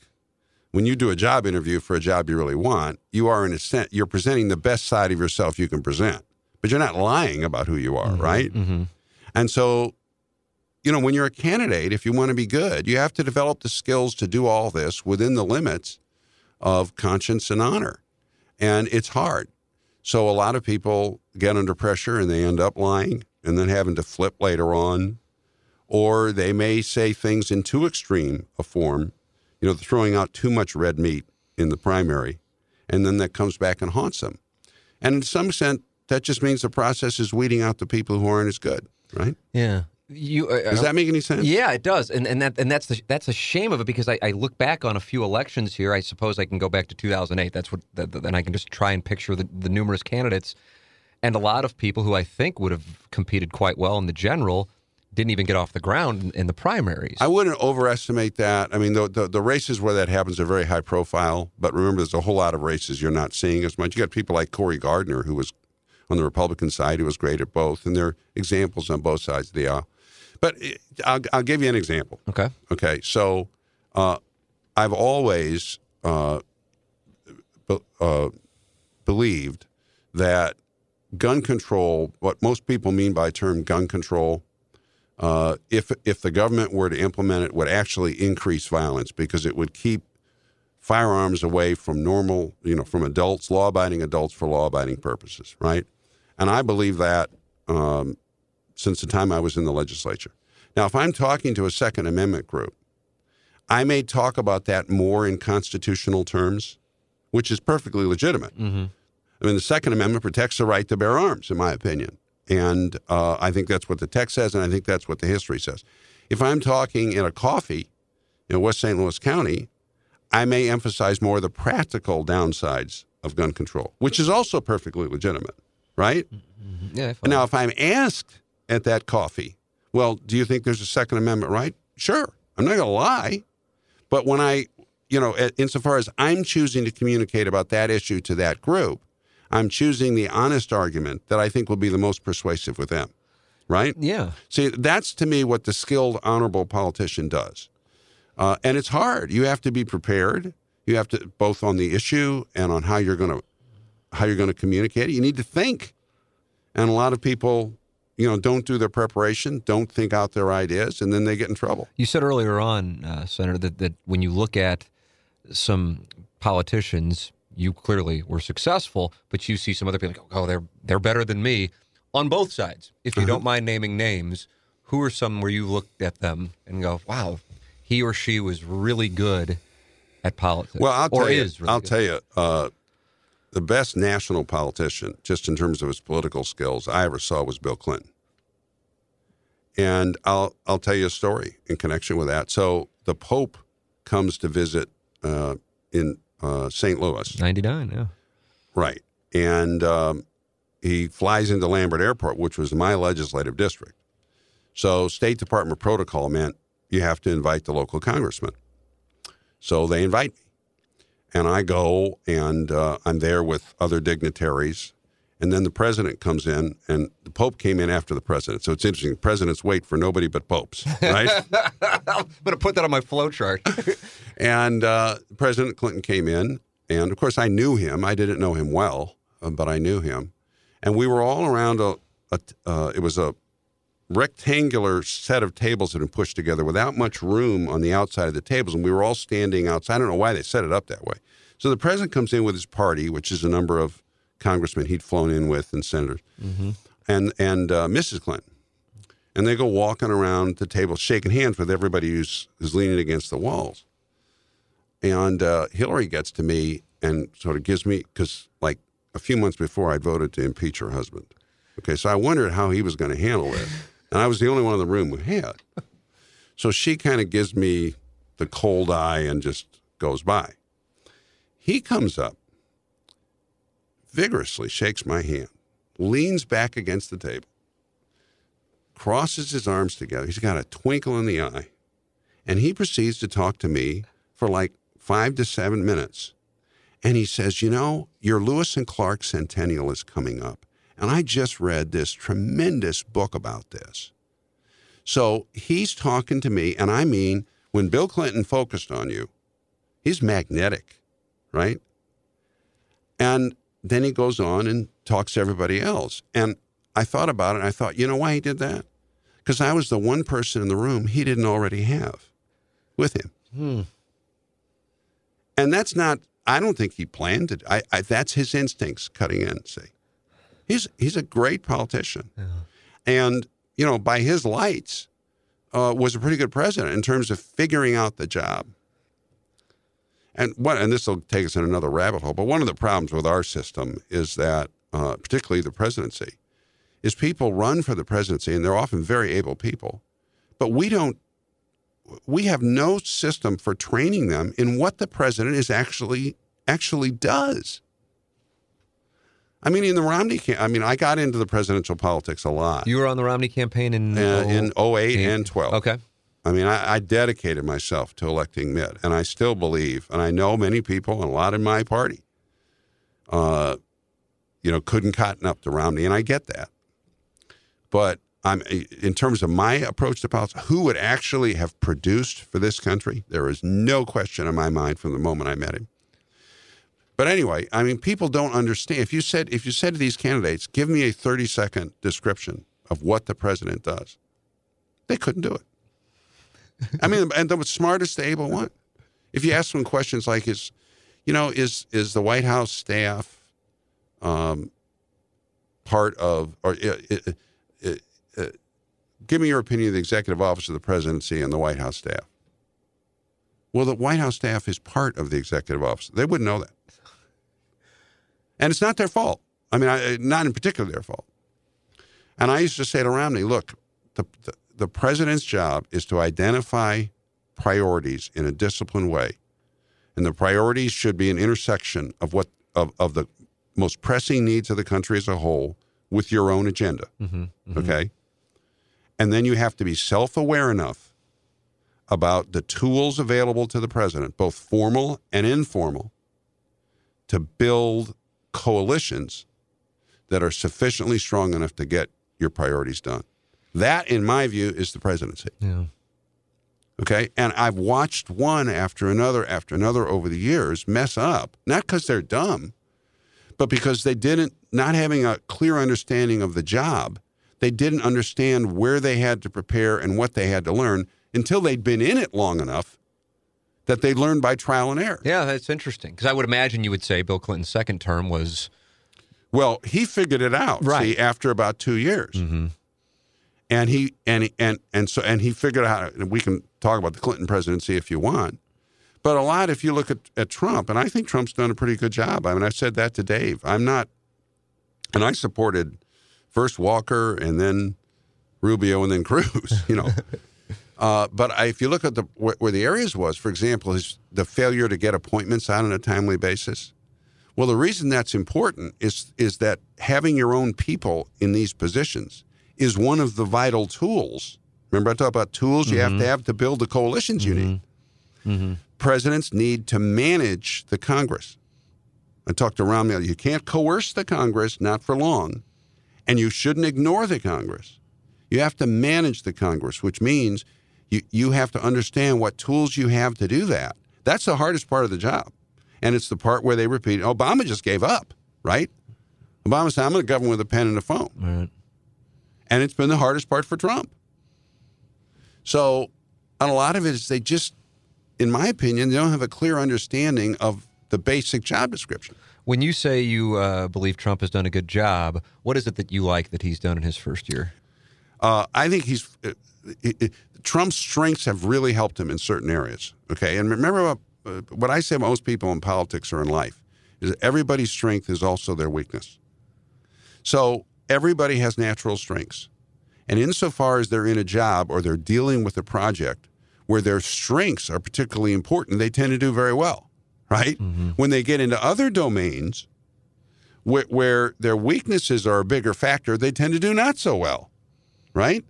When you do a job interview for a job you really want, you are in a sense you're presenting the best side of yourself you can present, but you're not lying about who you are, right? Mm-hmm. And so, you know, when you're a candidate, if you want to be good, you have to develop the skills to do all this within the limits of conscience and honor. And it's hard. So a lot of people get under pressure and they end up lying and then having to flip later on. Or they may say things in too extreme a form, you know, throwing out too much red meat in the primary, and then that comes back and haunts them. And in some extent, that just means the process is weeding out the people who aren't as good, right? Yeah. You, uh, Does that make any sense? Yeah, it does, and and that and that's the that's a shame of it because I, I look back on a few elections here. I suppose I can go back to 2008. That's what then I can just try and picture the, the numerous candidates, and a lot of people who I think would have competed quite well in the general didn't even get off the ground in, in the primaries. I wouldn't overestimate that. I mean, the, the, the races where that happens are very high profile, but remember, there's a whole lot of races you're not seeing as much. You got people like Cory Gardner, who was on the Republican side, who was great at both, and there are examples on both sides of the aisle. But I'll, I'll give you an example. Okay. Okay. So uh, I've always uh, be, uh, believed that gun control, what most people mean by term gun control, uh, if if the government were to implement it, would actually increase violence because it would keep firearms away from normal, you know, from adults, law-abiding adults for law-abiding purposes, right? And I believe that um, since the time I was in the legislature. Now, if I'm talking to a Second Amendment group, I may talk about that more in constitutional terms, which is perfectly legitimate. Mm-hmm. I mean, the Second Amendment protects the right to bear arms, in my opinion. And uh, I think that's what the text says, and I think that's what the history says. If I'm talking in a coffee in West St. Louis County, I may emphasize more the practical downsides of gun control, which is also perfectly legitimate, right? Mm-hmm. Yeah. Now, if I'm asked at that coffee, well, do you think there's a Second Amendment right? Sure. I'm not going to lie. But when I, you know, insofar as I'm choosing to communicate about that issue to that group, I'm choosing the honest argument that I think will be the most persuasive with them. Right? Yeah. See, that's to me what the skilled, honorable politician does. Uh, and it's hard. You have to be prepared. You have to both on the issue and on how you're going to how you're going to communicate it. You need to think. And a lot of people you know, don't do their preparation, don't think out their ideas, and then they get in trouble. You said earlier on, uh, Senator, that, that when you look at some politicians, you clearly were successful, but you see some other people, like, oh, they're they're better than me on both sides. If you uh-huh. don't mind naming names, who are some where you looked at them and go, wow, he or she was really good at politics? Well, I'll tell you, really I'll good. tell you, uh, the best national politician, just in terms of his political skills, I ever saw was Bill Clinton. And I'll I'll tell you a story in connection with that. So the Pope comes to visit uh, in uh, St. Louis. Ninety nine, yeah. Right, and um, he flies into Lambert Airport, which was my legislative district. So State Department protocol meant you have to invite the local congressman. So they invite me. And I go and uh, I'm there with other dignitaries. And then the president comes in, and the Pope came in after the president. So it's interesting. Presidents wait for nobody but popes, right? I'm going to put that on my flow chart. and uh, President Clinton came in. And of course, I knew him. I didn't know him well, uh, but I knew him. And we were all around a, a uh, it was a rectangular set of tables that had been pushed together without much room on the outside of the tables, and we were all standing outside. I don't know why they set it up that way. So the president comes in with his party, which is a number of congressmen he'd flown in with and senators, mm-hmm. and and uh, Mrs. Clinton, and they go walking around the table, shaking hands with everybody who's who's leaning against the walls. And uh, Hillary gets to me and sort of gives me because like a few months before I'd voted to impeach her husband. Okay, so I wondered how he was going to handle it. And I was the only one in the room who had. So she kind of gives me the cold eye and just goes by. He comes up, vigorously shakes my hand, leans back against the table, crosses his arms together. He's got a twinkle in the eye, and he proceeds to talk to me for like five to seven minutes. And he says, You know, your Lewis and Clark centennial is coming up. And I just read this tremendous book about this. So he's talking to me, and I mean, when Bill Clinton focused on you, he's magnetic, right? And then he goes on and talks to everybody else. And I thought about it, and I thought, you know why he did that? Because I was the one person in the room he didn't already have with him. Hmm. And that's not, I don't think he planned it. I, I, that's his instincts cutting in, see. He's he's a great politician, and you know by his lights, uh, was a pretty good president in terms of figuring out the job. And what and this will take us in another rabbit hole. But one of the problems with our system is that, uh, particularly the presidency, is people run for the presidency and they're often very able people, but we don't. We have no system for training them in what the president is actually actually does. I mean, in the Romney, cam- I mean, I got into the presidential politics a lot You were on the Romney campaign in uh, in 08 and 12. Okay. I mean, I, I dedicated myself to electing Mitt, and I still believe, and I know many people, and a lot in my party, uh, you know, couldn't cotton up to Romney, and I get that. But I'm in terms of my approach to politics, who would actually have produced for this country? There is no question in my mind from the moment I met him. But anyway, I mean, people don't understand. If you said if you said to these candidates, "Give me a 30 second description of what the president does," they couldn't do it. I mean, and the smartest, to able one. If you ask them questions like, "Is, you know, is is the White House staff um, part of, or uh, uh, uh, uh, give me your opinion of the executive office of the presidency and the White House staff"? Well, the White House staff is part of the executive office. They wouldn't know that, and it's not their fault. I mean, I, not in particular their fault. And I used to say to Romney, "Look, the, the the president's job is to identify priorities in a disciplined way. And the priorities should be an intersection of what of, of the most pressing needs of the country as a whole with your own agenda. Mm-hmm, mm-hmm. Okay? And then you have to be self-aware enough about the tools available to the president, both formal and informal, to build coalitions that are sufficiently strong enough to get your priorities done. That, in my view, is the presidency. Yeah. Okay. And I've watched one after another after another over the years mess up, not because they're dumb, but because they didn't, not having a clear understanding of the job, they didn't understand where they had to prepare and what they had to learn until they'd been in it long enough that they learned by trial and error. Yeah, that's interesting. Because I would imagine you would say Bill Clinton's second term was Well, he figured it out, Right. see, after about two years. Mm-hmm. And he and and and so and he figured out. And we can talk about the Clinton presidency if you want, but a lot if you look at, at Trump, and I think Trump's done a pretty good job. I mean, I said that to Dave. I'm not, and I supported first Walker and then Rubio and then Cruz. You know, uh, but I, if you look at the where, where the areas was, for example, is the failure to get appointments out on a timely basis. Well, the reason that's important is is that having your own people in these positions is one of the vital tools. Remember, I talked about tools you have to mm-hmm. have to build the coalitions you need. Mm-hmm. Mm-hmm. Presidents need to manage the Congress. I talked to Romney. You can't coerce the Congress, not for long, and you shouldn't ignore the Congress. You have to manage the Congress, which means you, you have to understand what tools you have to do that. That's the hardest part of the job. And it's the part where they repeat Obama just gave up, right? Obama said, I'm going to govern with a pen and a phone. Right. And it's been the hardest part for Trump. So, and a lot of it is they just, in my opinion, they don't have a clear understanding of the basic job description. When you say you uh, believe Trump has done a good job, what is it that you like that he's done in his first year? Uh, I think he's uh, it, it, Trump's strengths have really helped him in certain areas. Okay, and remember what, uh, what I say about most people in politics or in life is that everybody's strength is also their weakness. So everybody has natural strengths, and insofar as they're in a job or they're dealing with a project where their strengths are particularly important, they tend to do very well. Right when they get into other domains where, where their weaknesses are a bigger factor, they tend to do not so well right?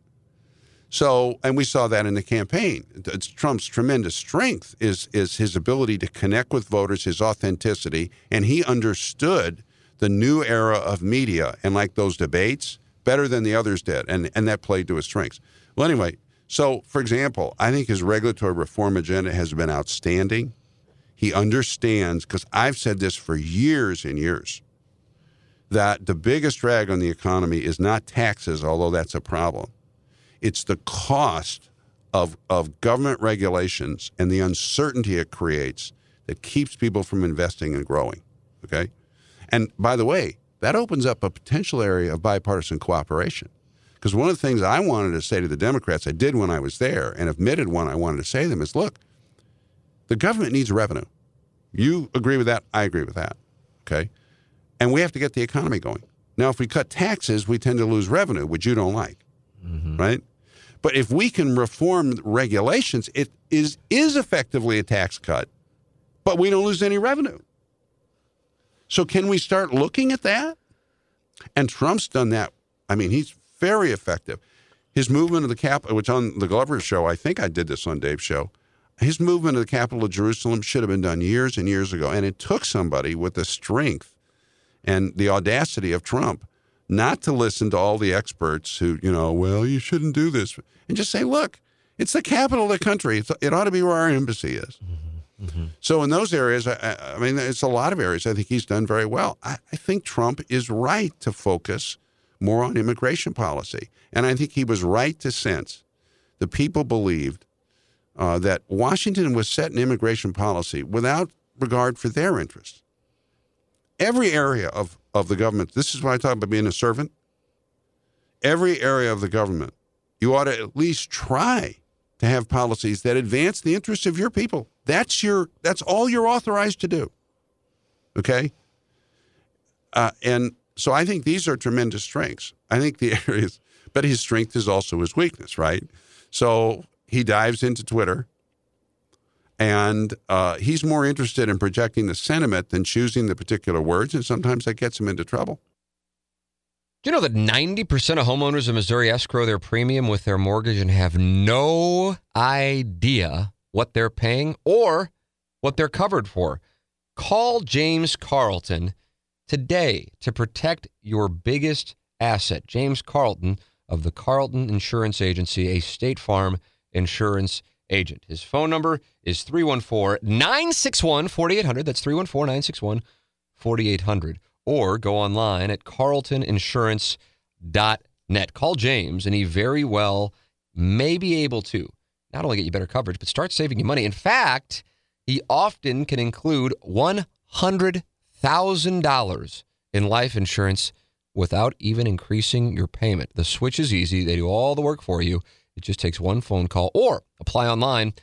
So, and we saw that in the campaign. It's Trump's tremendous strength is is his ability to connect with voters, his authenticity, and he understood the new era of media and like those debates better than the others did, and and that played to his strengths. Well, anyway, so for example, I think his regulatory reform agenda has been outstanding. He understands because I've said this for years and years that the biggest drag on the economy is not taxes, although that's a problem. It's the cost of, of government regulations and the uncertainty it creates that keeps people from investing and growing. Okay? And by the way, that opens up a potential area of bipartisan cooperation. Because one of the things I wanted to say to the Democrats, I did when I was there, and admitted one I wanted to say to them is look, the government needs revenue. You agree with that? I agree with that. Okay. And we have to get the economy going. Now, if we cut taxes, we tend to lose revenue, which you don't like, mm-hmm. right? But if we can reform regulations, it is, is effectively a tax cut, but we don't lose any revenue. So, can we start looking at that? And Trump's done that. I mean, he's very effective. His movement of the capital, which on the Glover show, I think I did this on Dave's show. His movement of the capital of Jerusalem should have been done years and years ago. And it took somebody with the strength and the audacity of Trump not to listen to all the experts who, you know, well, you shouldn't do this, and just say, look, it's the capital of the country. It's, it ought to be where our embassy is. Mm-hmm. Mm-hmm. So in those areas, I, I, mean, it's a lot of areas. I think he's done very well. I, I think Trump is right to focus more on immigration policy, and I think he was right to sense the people believed uh, that Washington was set in immigration policy without regard for their interests every area of, of the government, this is why I talk about being a servant. Every area of the government, you ought to at least try to have policies that advance the interests of your people. That's your that's all you're authorized to do. Okay? Uh, and so I think these are tremendous strengths. I think the areas, but his strength is also his weakness, right? So he dives into Twitter and uh, he's more interested in projecting the sentiment than choosing the particular words, and sometimes that gets him into trouble. Do you know that 90% of homeowners in Missouri escrow their premium with their mortgage and have no idea what they're paying or what they're covered for? Call James Carlton today to protect your biggest asset. James Carlton of the Carlton Insurance Agency, a State Farm insurance agent. His phone number is 314 961 4800. That's 314 961 4800. Or go online at carltoninsurance.net. Call James, and he very well may be able to not only get you better coverage, but start saving you money. In fact, he often can include $100,000 in life insurance without even increasing your payment. The switch is easy, they do all the work for you. It just takes one phone call or apply online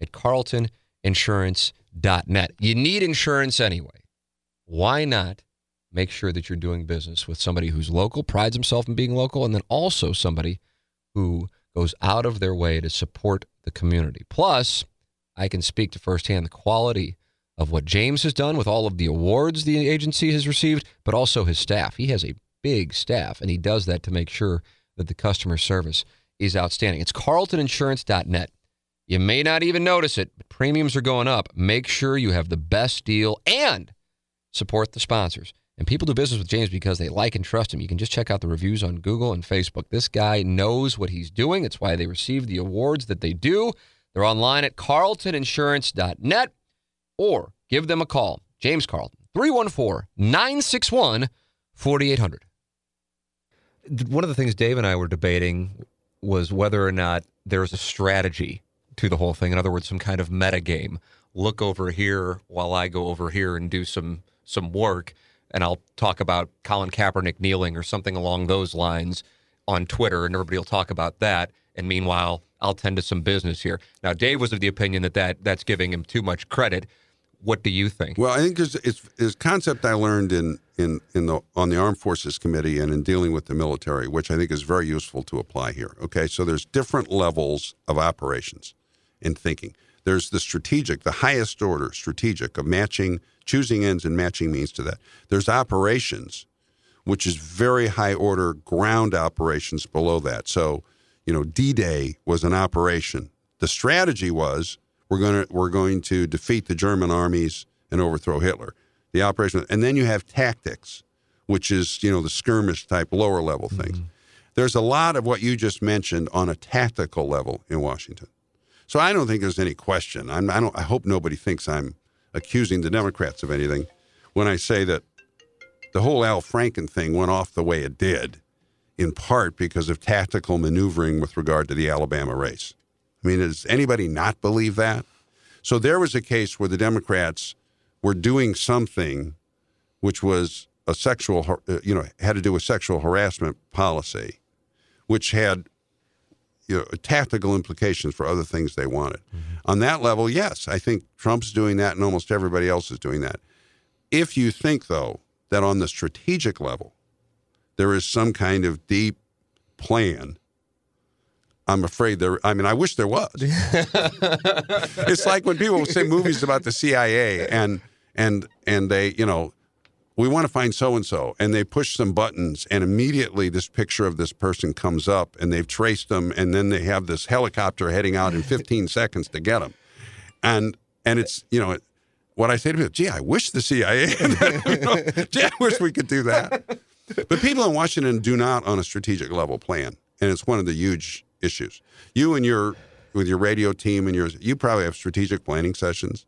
at carltoninsurance.net. You need insurance anyway. Why not make sure that you're doing business with somebody who's local, prides himself in being local, and then also somebody who goes out of their way to support the community. Plus, I can speak to firsthand the quality of what James has done with all of the awards the agency has received, but also his staff. He has a big staff, and he does that to make sure that the customer service is outstanding. It's carltoninsurance.net. You may not even notice it, but premiums are going up. Make sure you have the best deal and support the sponsors. And people do business with James because they like and trust him. You can just check out the reviews on Google and Facebook. This guy knows what he's doing. It's why they receive the awards that they do. They're online at carltoninsurance.net or give them a call. James Carlton, 314 961 4800. One of the things Dave and I were debating was whether or not there's a strategy to the whole thing. In other words, some kind of meta game. Look over here while I go over here and do some some work, and I'll talk about Colin Kaepernick kneeling or something along those lines on Twitter, and everybody will talk about that. And meanwhile, I'll tend to some business here. Now, Dave was of the opinion that, that that's giving him too much credit. What do you think? Well, I think it's, it's, concept I learned in, in, in the, on the Armed Forces Committee and in dealing with the military, which I think is very useful to apply here. Okay, so there's different levels of operations in thinking. There's the strategic, the highest order strategic of matching, choosing ends and matching means to that. There's operations, which is very high order ground operations below that. So, you know, D-Day was an operation. The strategy was we're going to we're going to defeat the German armies and overthrow Hitler. The operation, and then you have tactics, which is you know the skirmish type lower level things. Mm-hmm. There's a lot of what you just mentioned on a tactical level in Washington. So I don't think there's any question. I'm, I don't. I hope nobody thinks I'm accusing the Democrats of anything when I say that the whole Al Franken thing went off the way it did, in part because of tactical maneuvering with regard to the Alabama race. I mean, does anybody not believe that? So there was a case where the Democrats were doing something which was a sexual, uh, you know, had to do with sexual harassment policy, which had you know, tactical implications for other things they wanted. On that level, yes, I think Trump's doing that, and almost everybody else is doing that. If you think, though, that on the strategic level, there is some kind of deep plan. I'm afraid there. I mean, I wish there was. it's like when people say movies about the CIA and and and they, you know, we want to find so and so, and they push some buttons, and immediately this picture of this person comes up, and they've traced them, and then they have this helicopter heading out in 15 seconds to get them, and and it's you know. What I say to people, gee, I wish the CIA, you know, gee, I wish we could do that. But people in Washington do not on a strategic level plan, and it's one of the huge issues. You and your with your radio team and yours, you probably have strategic planning sessions.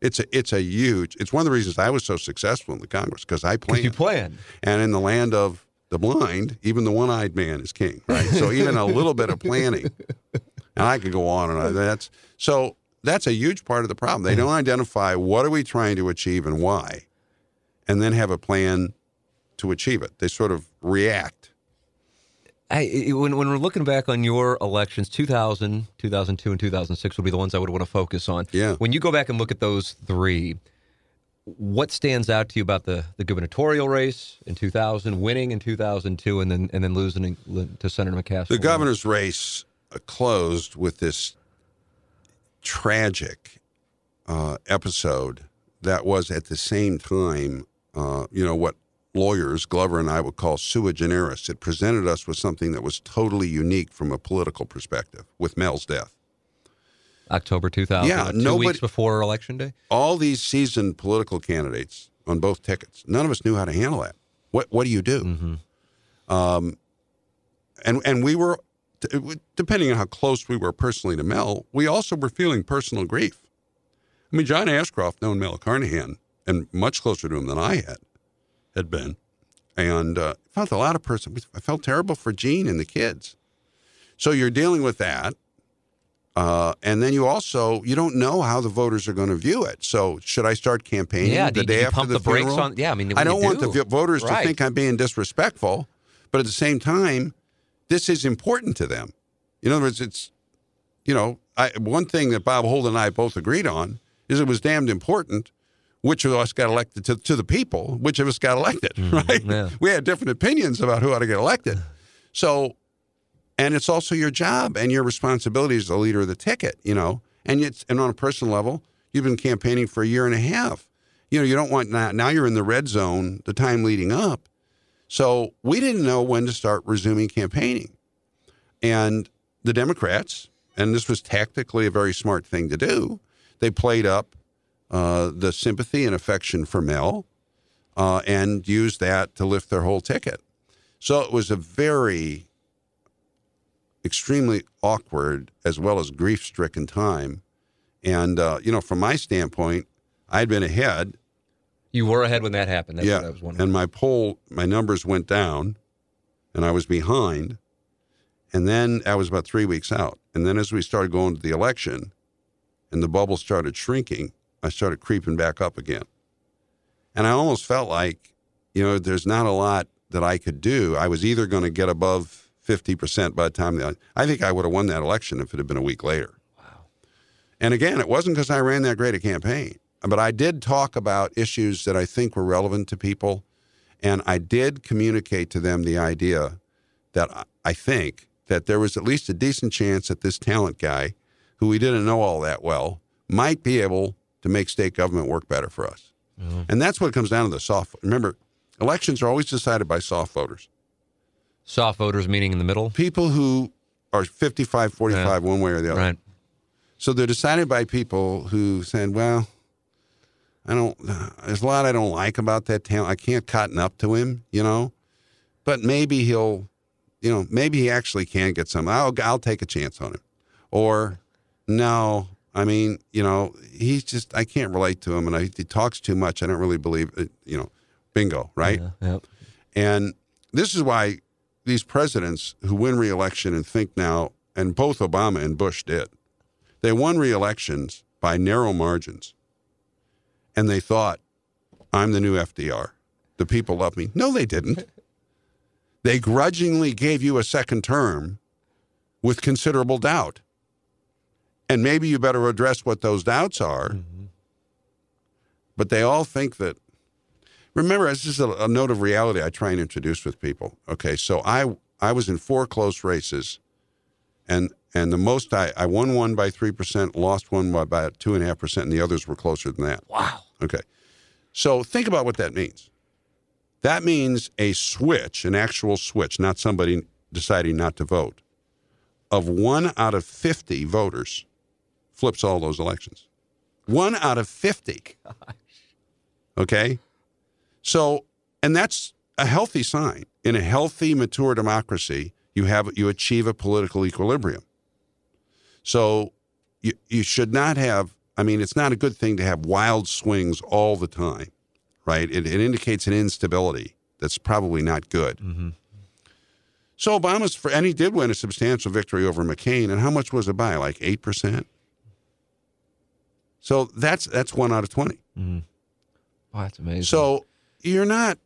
It's a it's a huge. It's one of the reasons I was so successful in the Congress because I Because you planned. plan. And in the land of the blind, even the one-eyed man is king, right? So even a little bit of planning, and I could go on and on. That's so that's a huge part of the problem. They don't identify what are we trying to achieve and why, and then have a plan to achieve it. They sort of react. I, when, when we're looking back on your elections, 2000, 2002, and 2006 would be the ones I would want to focus on. Yeah. When you go back and look at those three, what stands out to you about the, the gubernatorial race in 2000, winning in 2002, and then and then losing to Senator McCaskill? The governor's race uh, closed with this tragic uh, episode that was at the same time, uh, you know, what lawyers, Glover and I would call sui generis. It presented us with something that was totally unique from a political perspective with Mel's death. October 2000, Yeah, two nobody- weeks before Election Day? All these seasoned political candidates on both tickets, none of us knew how to handle that. What What do you do? Um, and and we were, depending on how close we were personally to Mel, we also were feeling personal grief. I mean, John Ashcroft, known Mel Carnahan, and much closer to him than I had, had been, and uh, felt a lot of person. I felt terrible for Jean and the kids. So you're dealing with that, uh, and then you also you don't know how the voters are going to view it. So should I start campaigning Yeah, the do, day do after pump the, the, brakes funeral? on? Yeah, I mean, I do don't you want the voters Right. to think I'm being disrespectful, but at the same time, this is important to them. In other words, it's you know I, one thing that Bob Holden and I both agreed on is it was damned important which of us got elected to, to the people, which of us got elected, right? Mm-hmm. yeah. We had different opinions about who ought to get elected. So, and it's also your job and your responsibility as the leader of the ticket, you know. And it's and on a personal level, you've been campaigning for a year and a half. You know, you don't want now, now you're in the red zone the time leading up. So we didn't know when to start resuming campaigning. And the Democrats, and this was tactically a very smart thing to do, they played up uh, the sympathy and affection for Mel uh, and used that to lift their whole ticket. So it was a very extremely awkward as well as grief stricken time. And, uh, you know, from my standpoint, I'd been ahead. You were ahead when that happened. That's yeah. what I was wondering. And my poll, my numbers went down and I was behind. And then I was about three weeks out. And then as we started going to the election and the bubble started shrinking, I started creeping back up again. And I almost felt like, you know, there's not a lot that I could do. I was either going to get above 50% by the time the, I think I would have won that election if it had been a week later. Wow. And again, it wasn't because I ran that great a campaign, but I did talk about issues that I think were relevant to people. And I did communicate to them the idea that I- I think that there was at least a decent chance that this talent guy, who we didn't know all that well, might be able to make state government work better for us. Mm-hmm. And that's what comes down to the soft. Remember, elections are always decided by soft voters. Soft voters, meaning in the middle. People who are 55, 45, one way or the other. Right. So they're decided by people who said, well, I don't, there's a lot I don't like about that town. I can't cotton up to him, you know, but maybe he'll, you know, maybe he actually can get some. I'll, I'll take a chance on him. Or, no, I mean, you know, he's just, I can't relate to him and I, he talks too much. I don't really believe it, you know, bingo, right? Yeah, yep. And this is why these presidents who win reelection and think now, and both Obama and Bush did, they won reelections by narrow margins. And they thought, I'm the new FDR. the people love me. No, they didn't. They grudgingly gave you a second term with considerable doubt. And maybe you better address what those doubts are. Mm-hmm. But they all think that. Remember, this is a, a note of reality I try and introduce with people. Okay, so I I was in four close races, and and the most I, I won one by three percent, lost one by about two and a half percent, and the others were closer than that. Wow. Okay. So think about what that means. That means a switch, an actual switch, not somebody deciding not to vote, of one out of 50 voters flips all those elections. One out of 50. Okay. So, and that's a healthy sign. In a healthy, mature democracy, you have you achieve a political equilibrium. So you, you should not have I mean, it's not a good thing to have wild swings all the time, right? It, it indicates an instability that's probably not good. Mm-hmm. So Obama's, for, and he did win a substantial victory over McCain. And how much was it by? Like 8%? So that's that's one out of 20. Mm-hmm. Wow, that's amazing. So you're not,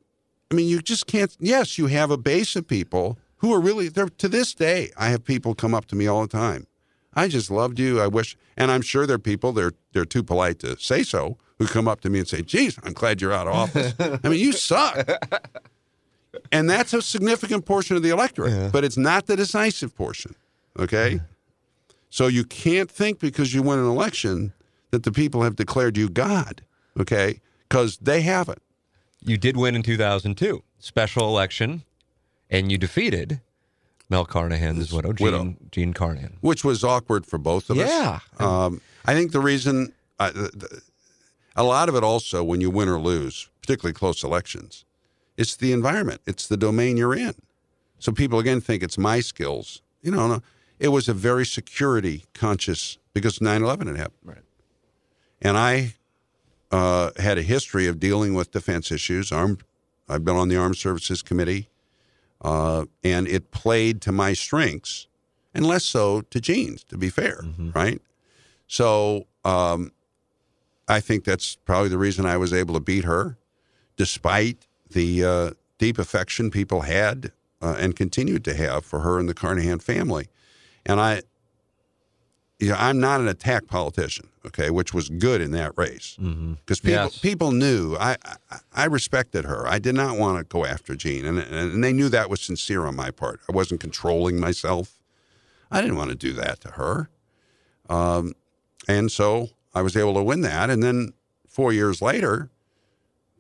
I mean, you just can't. Yes, you have a base of people who are really, they're, to this day, I have people come up to me all the time. I just loved you. I wish, and I'm sure there are people, they're, they're too polite to say so, who come up to me and say, geez, I'm glad you're out of office. I mean, you suck. And that's a significant portion of the electorate, but it's not the decisive portion. Okay. So you can't think because you win an election that the people have declared you God. Okay. Because they haven't. you did win in 2002, special election, and you defeated Mel Carnahan's widow, Jean, widow. Jean Carnahan. which was awkward for both of Yeah. us. Um, I think the reason, uh, th- th- a lot of it also, when you win or lose, particularly close elections, it's the environment, it's the domain you're in. So people again think it's my skills. You know, no, it was a very security conscious because 9/11 had happened, Right. And I uh, had a history of dealing with defense issues. Armed, I've been on the Armed Services Committee, uh, and it played to my strengths, and less so to Jean's. To be fair, right? So um, I think that's probably the reason I was able to beat her, despite the uh, deep affection people had uh, and continued to have for her and the Carnahan family. And I, you know, I'm not an attack politician, okay, which was good in that race because people Yes. people knew I, I I respected her. I did not want to go after Jean, and and they knew that was sincere on my part. I wasn't controlling myself. I didn't want to do that to her, um, and so I was able to win that. And then four years later,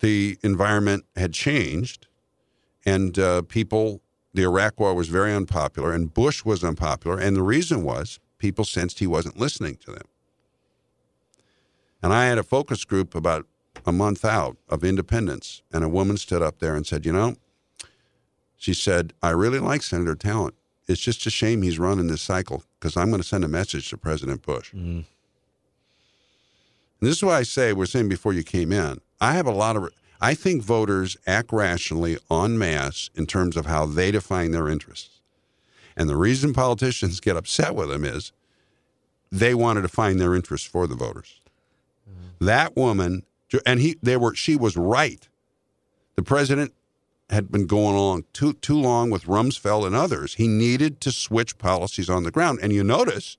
the environment had changed, and uh, people. The Iraq War was very unpopular, and Bush was unpopular, and the reason was people sensed he wasn't listening to them. And I had a focus group about a month out of independence, and a woman stood up there and said, You know, she said, I really like Senator Talent. It's just a shame he's running this cycle because I'm going to send a message to President Bush. Mm-hmm. And this is why I say, we're saying before you came in, I have a lot of, I think voters act rationally en masse in terms of how they define their interests. And the reason politicians get upset with him is they wanted to find their interests for the voters. Mm-hmm. That woman, and he, they were, she was right. The president had been going on too too long with Rumsfeld and others. He needed to switch policies on the ground. And you notice,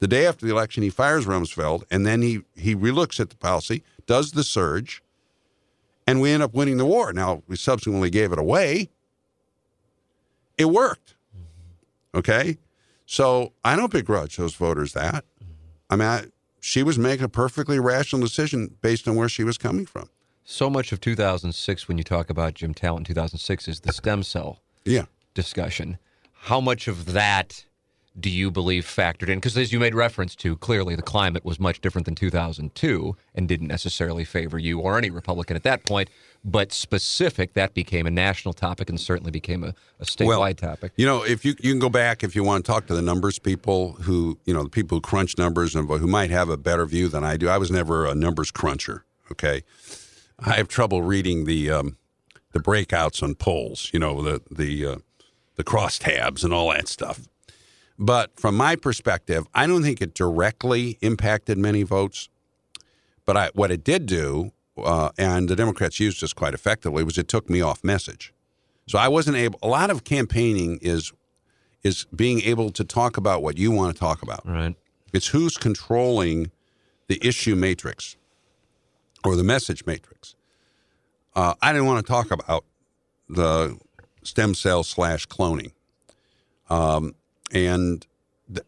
the day after the election, he fires Rumsfeld, and then he he relooks at the policy, does the surge, and we end up winning the war. Now we subsequently gave it away. It worked. Okay, so I don't begrudge those voters that. I mean, I, she was making a perfectly rational decision based on where she was coming from. So much of 2006, when you talk about Jim Talent in 2006, is the stem cell Yeah. discussion. How much of that do you believe factored in? Because as you made reference to, clearly the climate was much different than 2002 and didn't necessarily favor you or any Republican at that point. But specific, that became a national topic and certainly became a, a statewide topic. You know, if you you can go back if you want to talk to the numbers people who you know the people who crunch numbers and who might have a better view than I do. I was never a numbers cruncher. Okay, I have trouble reading the um, the breakouts on polls. You know the the uh, the crosstabs and all that stuff. But from my perspective, I don't think it directly impacted many votes. But I, what it did do uh, and the Democrats used this quite effectively, was it took me off message. So I wasn't able. A lot of campaigning is is being able to talk about what you want to talk about. Right. It's who's controlling the issue matrix or the message matrix. Uh, I didn't want to talk about the stem cell slash cloning, um, and th-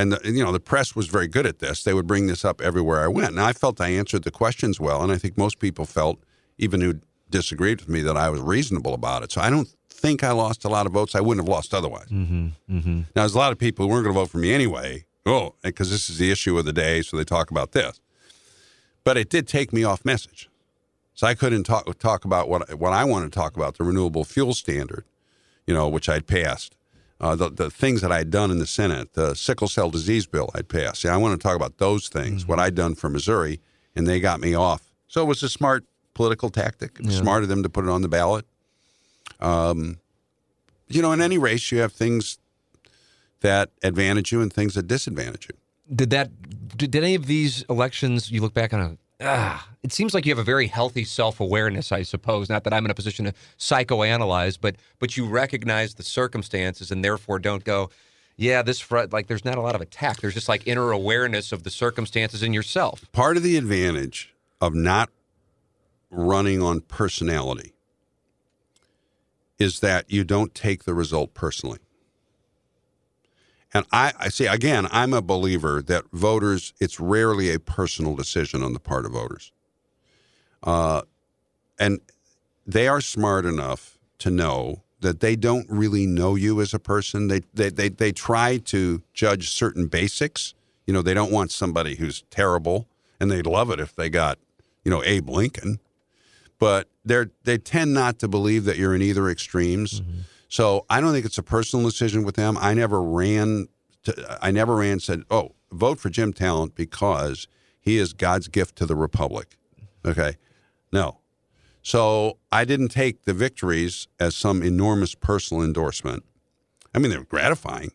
and the, you know the press was very good at this. They would bring this up everywhere I went, and I felt I answered the questions well, and I think most people felt, even who disagreed with me, that I was reasonable about it. So I don't think I lost a lot of votes. I wouldn't have lost otherwise. Mm-hmm. Mm-hmm. Now, there's a lot of people who weren't going to vote for me anyway. Oh, because this is the issue of the day, so they talk about this. But it did take me off message, so I couldn't talk talk about what what I wanted to talk about the renewable fuel standard, you know, which I'd passed. Uh, the, the things that I'd done in the Senate, the sickle cell disease bill I'd passed. Yeah, I want to talk about those things, what I'd done for Missouri, and they got me off. So it was a smart political tactic. Yeah. smart of them to put it on the ballot. Um, you know, in any race, you have things that advantage you and things that disadvantage you. Did that? Did, did any of these elections you look back on? Ah, it seems like you have a very healthy self-awareness. I suppose not that I'm in a position to psychoanalyze, but but you recognize the circumstances and therefore don't go. Yeah, this fr- like there's not a lot of attack. There's just like inner awareness of the circumstances in yourself. Part of the advantage of not running on personality is that you don't take the result personally. And I, I see, again, I'm a believer that voters, it's rarely a personal decision on the part of voters. Uh, and they are smart enough to know that they don't really know you as a person. They, they, they, they try to judge certain basics. You know, they don't want somebody who's terrible, and they'd love it if they got, you know, Abe Lincoln. But they're, they tend not to believe that you're in either extremes. So I don't think it's a personal decision with them. I never ran. To, I never ran said, "Oh, vote for Jim Talent because he is God's gift to the republic." Okay, no. So I didn't take the victories as some enormous personal endorsement. I mean, they're gratifying,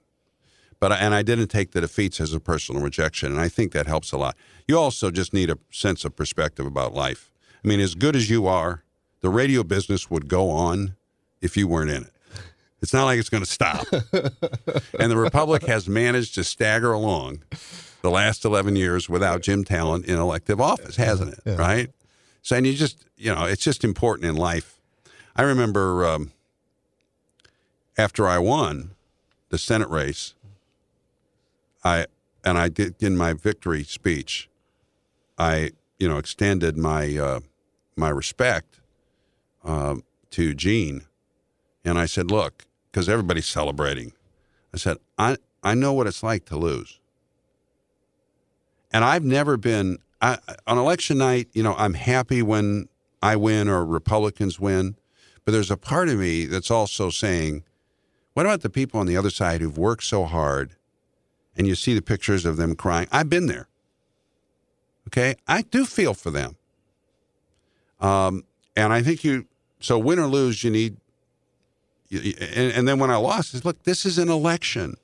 but I, and I didn't take the defeats as a personal rejection, and I think that helps a lot. You also just need a sense of perspective about life. I mean, as good as you are, the radio business would go on if you weren't in it. It's not like it's going to stop. and the Republic has managed to stagger along the last 11 years without Jim Talent in elective office, hasn't it? Right? So, and you just, you know, it's just important in life. I remember um, after I won the Senate race, I, and I did in my victory speech, I, you know, extended my, uh, my respect um, to Jean. And I said, look, because everybody's celebrating. I said, I, I know what it's like to lose. And I've never been, I, on election night, you know, I'm happy when I win or Republicans win. But there's a part of me that's also saying, what about the people on the other side who've worked so hard and you see the pictures of them crying? I've been there. Okay. I do feel for them. Um, and I think you, so win or lose, you need and, and then when I lost, is look, this is an election.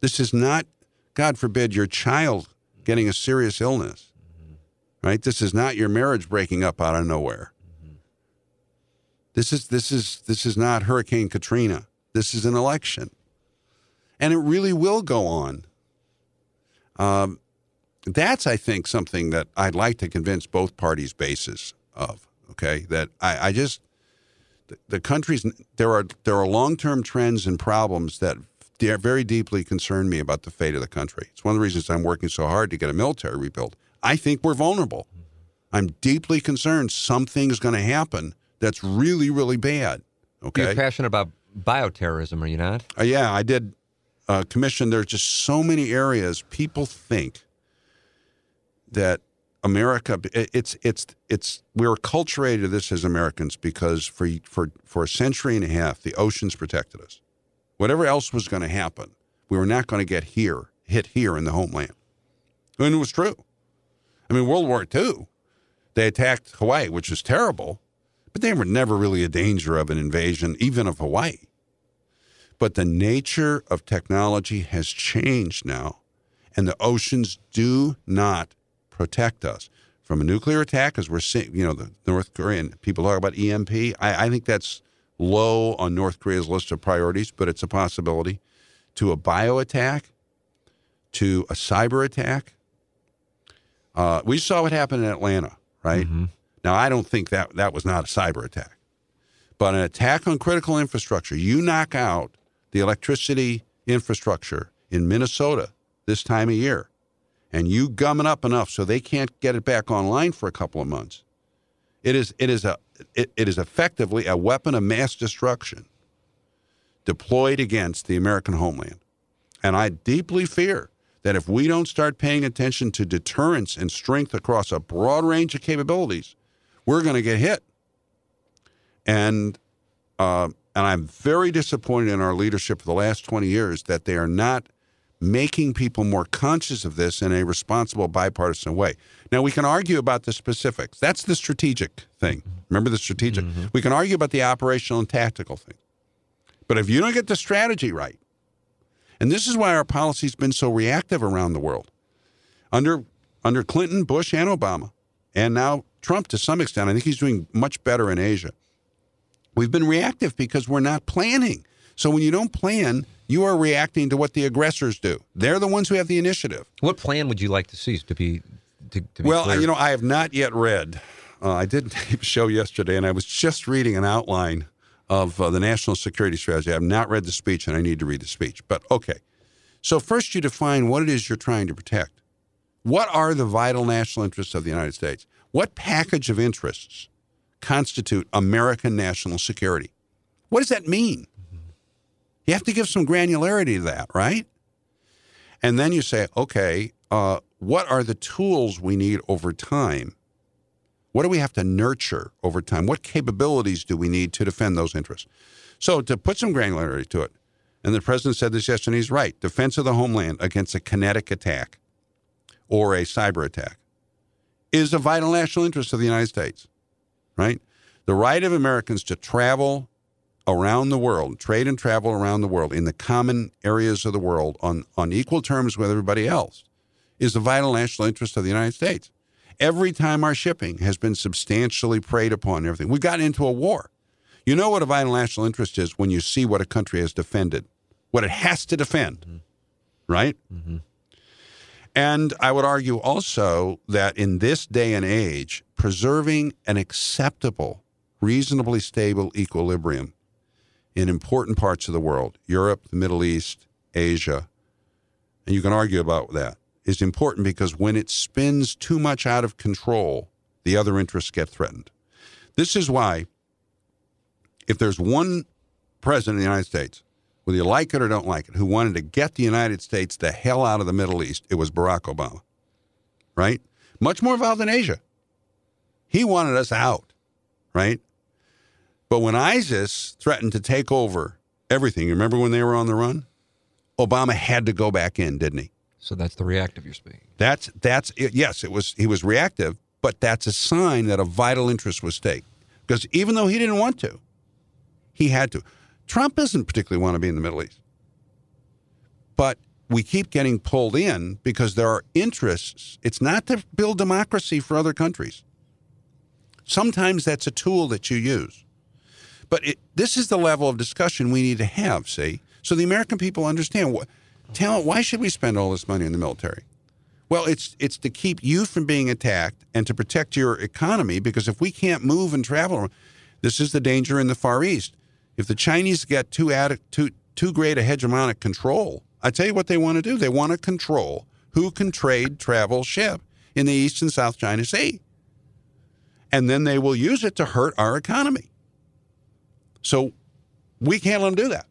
This is not, God forbid, your child getting a serious illness, right? This is not your marriage breaking up out of nowhere. This is this is this is not Hurricane Katrina. This is an election, and it really will go on. Um, that's, I think, something that I'd like to convince both parties' bases of. Okay, that I, I just the- the country's there are there are long term trends and problems that de- very deeply concern me about the fate of the country. It's one of the reasons I'm working so hard to get a military rebuilt. I think we're vulnerable. I'm deeply concerned something's going to happen that's really really bad. Okay, You're passionate about bioterrorism, are you not? Uh, yeah, I did uh, commission. There's just so many areas people think that America. It's it's it's we're acculturated to this as Americans because for for for a century and a half the oceans protected us. Whatever else was going to happen, we were not going to get here hit here in the homeland, and it was true. I mean, World War II, they attacked Hawaii, which was terrible, but they were never really a danger of an invasion, even of Hawaii. But the nature of technology has changed now, and the oceans do not protect us. from a nuclear attack, as we're seeing, you know, the North Korean people talk about EMP. I, I think that's low on North Korea's list of priorities, but it's a possibility. To a bio attack, to a cyber attack. Uh, we saw what happened in Atlanta, right? Mm-hmm. Now, I don't think that that was not a cyber attack, but an attack on critical infrastructure. You knock out the electricity infrastructure in Minnesota this time of year, and you gum it up enough so they can't get it back online for a couple of months. It is it is a it, it is effectively a weapon of mass destruction deployed against the American homeland. And I deeply fear that if we don't start paying attention to deterrence and strength across a broad range of capabilities, we're going to get hit. And uh, and I'm very disappointed in our leadership for the last 20 years that they are not making people more conscious of this in a responsible bipartisan way. Now we can argue about the specifics. That's the strategic thing. Remember the strategic. Mm-hmm. We can argue about the operational and tactical thing. But if you don't get the strategy right, and this is why our policy's been so reactive around the world. Under under Clinton, Bush, and Obama, and now Trump to some extent, I think he's doing much better in Asia. We've been reactive because we're not planning. So when you don't plan, you are reacting to what the aggressors do. They're the ones who have the initiative. What plan would you like to see to be to, to be Well, clear? you know, I have not yet read. Uh, I did a show yesterday, and I was just reading an outline of uh, the national security strategy. I have not read the speech, and I need to read the speech. But okay. So, first, you define what it is you're trying to protect. What are the vital national interests of the United States? What package of interests constitute American national security? What does that mean? You have to give some granularity to that, right? And then you say, okay, uh, what are the tools we need over time? What do we have to nurture over time? What capabilities do we need to defend those interests? So, to put some granularity to it, and the president said this yesterday, he's right defense of the homeland against a kinetic attack or a cyber attack is a vital national interest of the United States, right? The right of Americans to travel around the world, trade and travel around the world in the common areas of the world on, on equal terms with everybody else is a vital national interest of the United States. Every time our shipping has been substantially preyed upon and everything, we've gotten into a war. You know what a vital national interest is when you see what a country has defended, what it has to defend, mm-hmm. right? Mm-hmm. And I would argue also that in this day and age, preserving an acceptable, reasonably stable equilibrium in important parts of the world, Europe, the Middle East, Asia, and you can argue about that, is important because when it spins too much out of control, the other interests get threatened. This is why, if there's one president of the United States, whether you like it or don't like it, who wanted to get the United States the hell out of the Middle East, it was Barack Obama, right? Much more involved in Asia. He wanted us out, right? But when ISIS threatened to take over everything, you remember when they were on the run? Obama had to go back in, didn't he? so that's the reactive you're speaking. That's that's it. yes, it was he was reactive, but that's a sign that a vital interest was stake. Because even though he didn't want to, he had to. Trump doesn't particularly want to be in the Middle East. But we keep getting pulled in because there are interests. It's not to build democracy for other countries. Sometimes that's a tool that you use. But it, this is the level of discussion we need to have, see? So the American people understand what tell why should we spend all this money in the military? Well, it's it's to keep you from being attacked and to protect your economy because if we can't move and travel, this is the danger in the Far East. If the Chinese get too ad, too too great a hegemonic control, I tell you what they want to do. They want to control who can trade, travel, ship in the East and South China Sea. And then they will use it to hurt our economy. So we can't let them do that.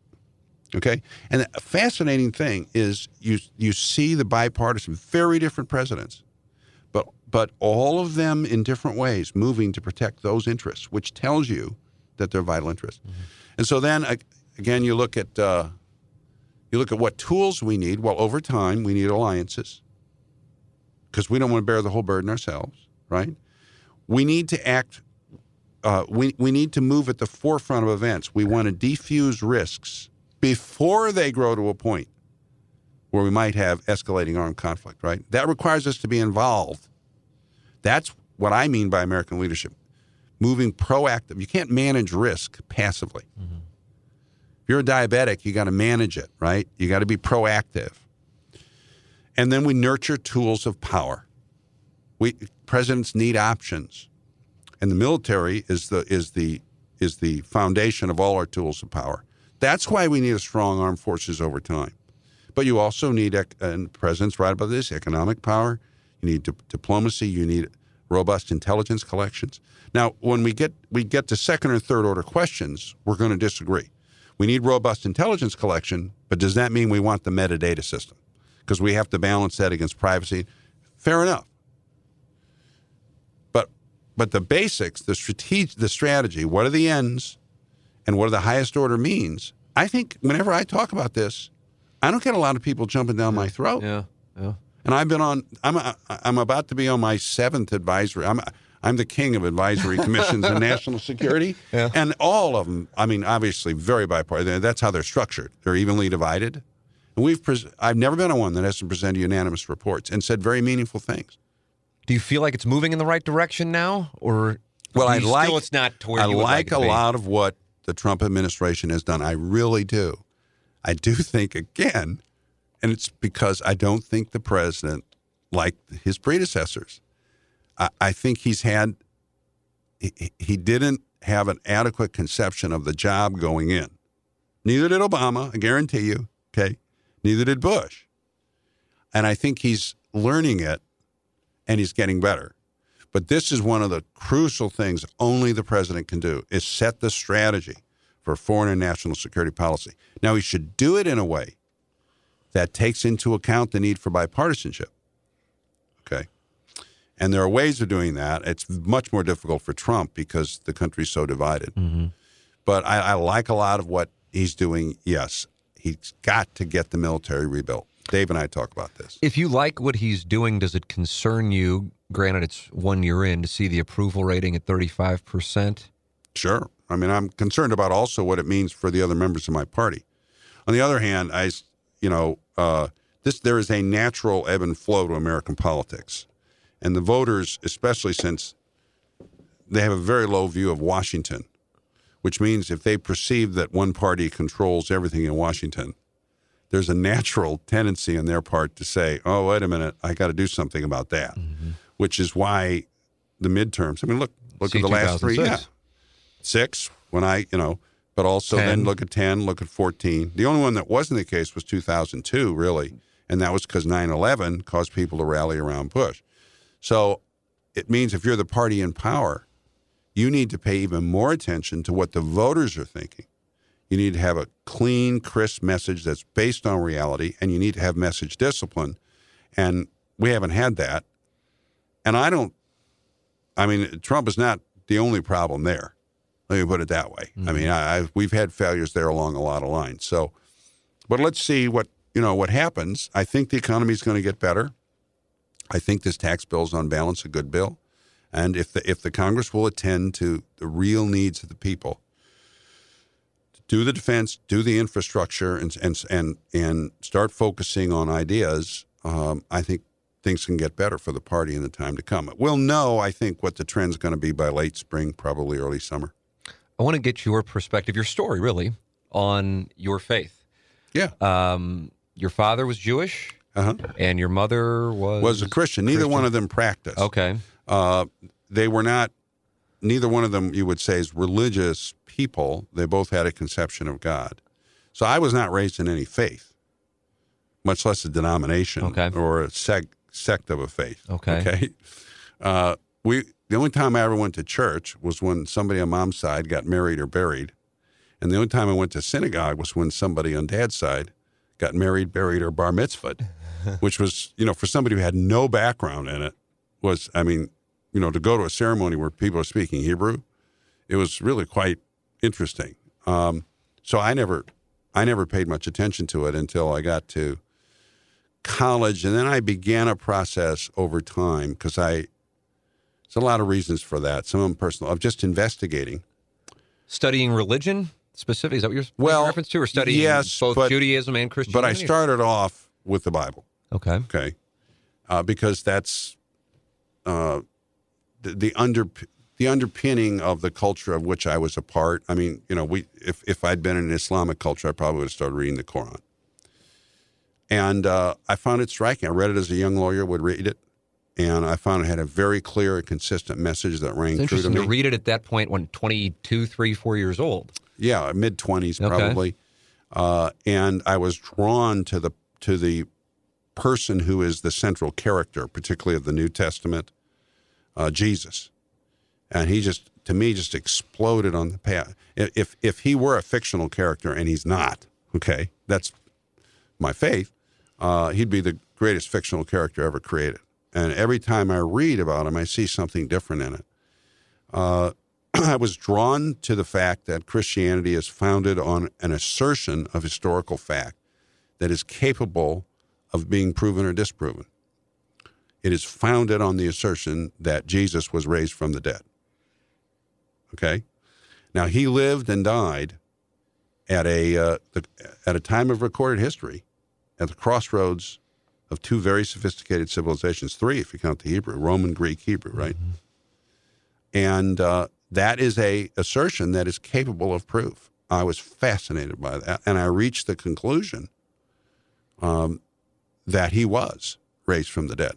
Okay. And a fascinating thing is you you see the bipartisan, very different presidents, but but all of them in different ways moving to protect those interests, which tells you that they're vital interests. And so then again, you look at uh, you look at what tools we need. Well, over time, we need alliances because we don't want to bear the whole burden ourselves, right? We need to act. Uh, we we need to move at the forefront of events. We want to defuse risks before they grow to a point where we might have escalating armed conflict, right? That requires us to be involved. That's what I mean by American leadership. Moving proactive. You can't manage risk passively. If you're a diabetic, you got to manage it, right? You got to be proactive. And then we nurture tools of power. We presidents need options, and the military is the is the is the foundation of all our tools of power. That's why we need a strong armed forces over time. But you also need, and the uh, president's right about this, economic power. You need di- diplomacy. You need robust intelligence collections. Now, when we get we get to second or third order questions, we're going to disagree. We need robust intelligence collection, but does that mean we want the metadata system? Because we have to balance that against privacy. Fair enough. But the basics, the strategy, the strategy, what are the ends, and what are the highest order means? I think whenever I talk about this, I don't get a lot of people jumping down my throat. Yeah. Yeah. And I've been on. I'm I'm about to be on my seventh advisory. I'm I'm the king of advisory commissions in national security, Yeah. and all of them. I mean, obviously, very bipartisan. That's how they're structured. They're evenly divided. And we've. Pres- I've never been on one that hasn't presented unanimous reports and said very meaningful things. Do you feel like it's moving in the right direction now, or Well, I like. still it's not to where I like to a lot of what the Trump administration has done. I really do. I do think again, and it's because I don't think the president, like his predecessors, I, I think he's had. He, he didn't have an adequate conception of the job going in. Neither did Obama. I guarantee you. Okay. Neither did Bush. And I think he's learning it, and he's getting better. But this is one of the crucial things only the president can do is set the strategy for foreign and national security policy. Now he should do it in a way that takes into account the need for bipartisanship. Okay. And there are ways of doing that. It's much more difficult for Trump because the country's so divided. Mm-hmm. But I, I like a lot of what he's doing. Yes, he's got to get the military rebuilt. Dave and I talk about this. If you like what he's doing, does it concern you? Granted, it's one year in to see the approval rating at thirty-five percent. Sure. I mean, I'm concerned about also what it means for the other members of my party. On the other hand, I, you know, uh, this there is a natural ebb and flow to American politics, and the voters, especially since they have a very low view of Washington, which means if they perceive that one party controls everything in Washington, there's a natural tendency on their part to say, "Oh, wait a minute, I got to do something about that," mm-hmm. which is why the midterms. I mean, look, look See at the last three. Yeah, six when I, you know, but also 10. then look at 10, look at 14. The only one that wasn't the case was 2002, really. And that was because 9 11 caused people to rally around Bush. So it means if you're the party in power, you need to pay even more attention to what the voters are thinking. You need to have a clean, crisp message that's based on reality, and you need to have message discipline. And we haven't had that. And I don't, I mean, Trump is not the only problem there. Let me put it that way. I mean, mm-hmm. I, I, we've had failures there along a lot of lines. So, but let's see what you know what happens. I think the economy is going to get better. I think this tax bill is on balance a good bill, and if the if the Congress will attend to the real needs of the people, do the defense, do the infrastructure, and and and and start focusing on ideas, um, I think things can get better for the party in the time to come. We'll know, I think, what the trend's going to be by late spring, probably early summer. I want to get your perspective, your story, really, on your faith. Yeah, Um, your father was Jewish, uh-huh. and your mother was was a Christian. Neither one of them practiced. Okay. Uh, they were not. Neither one of them, you would say, is religious people. They both had a conception of God. So I was not raised in any faith, much less a denomination Okay. or a sect sect of a faith. Okay. Okay. Uh, we the only time I ever went to church was when somebody on mom's side got married or buried, and the only time I went to synagogue was when somebody on dad's side got married, buried, or bar mitzvahed, which was you know for somebody who had no background in it was I mean you know to go to a ceremony where people are speaking Hebrew, it was really quite interesting. Um, so I never I never paid much attention to it until I got to college, and then I began a process over time because I. There's a lot of reasons for that. Some of them personal. Of just investigating. Studying religion specifically. Is that what you're Well, reference to? Or studying yes, both but- Judaism and Christianity? But I started off with the Bible. Okay. okay? Uh, because that's uh, the, the under the underpinning of the culture of which I was a part. I mean, you know, we if if I'd been in an Islamic culture, I probably would have started reading the Quran. And uh, I found it striking. I read it as a young lawyer would read it, and I found it had a very clear and consistent message that rang It's true to interesting me. to read it at that point when 22, 3, 4 years old. yeah, mid twenties Okay. probably. Uh, and I was drawn to the to the person who is the central character, particularly of the New Testament, uh, Jesus. And he just, to me, just exploded on the path. If if he were a fictional character, and he's not, okay, that's my faith. Uh, he'd be the greatest fictional character ever created. And every time I read about him, I see something different in it. Uh, I was drawn to the fact that Christianity is founded on an assertion of historical fact that is capable of being proven or disproven. It is founded on the assertion that Jesus was raised from the dead. Okay? Now, he lived and died at a, uh, the, at a time of recorded history at the crossroads of two very sophisticated civilizations, three if you count the Hebrew, Roman, Greek, Hebrew, right? And uh, that is a assertion that is capable of proof. I was fascinated by that, and I reached the conclusion um, that he was raised from the dead.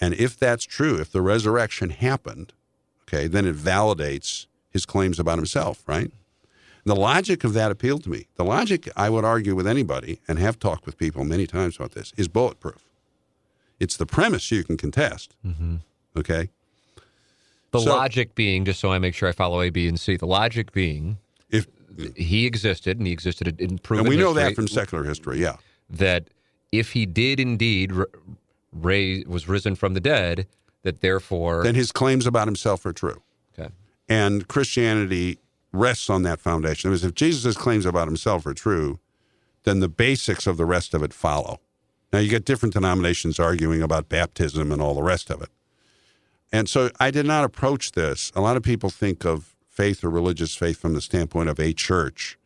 And if that's true, if the resurrection happened, okay, then it validates his claims about himself, right? The logic of that appealed to me. The logic, I would argue with anybody, and have talked with people many times about this, is bulletproof. It's the premise you can contest, mm-hmm. okay? The So- logic being, just so I make sure I follow A, B, and C, the logic being If he existed and he existed in proven and we know history, that from secular history, yeah. that if he did indeed r- raise, was risen from the dead, that therefore, Then his claims about himself are true. okay, And Christianity rests on that foundation. Is, if Jesus' claims about himself are true, then the basics of the rest of it follow. Now, you get different denominations arguing about baptism and all the rest of it. And so I did not approach this. A lot of people think of faith or religious faith from the standpoint of a church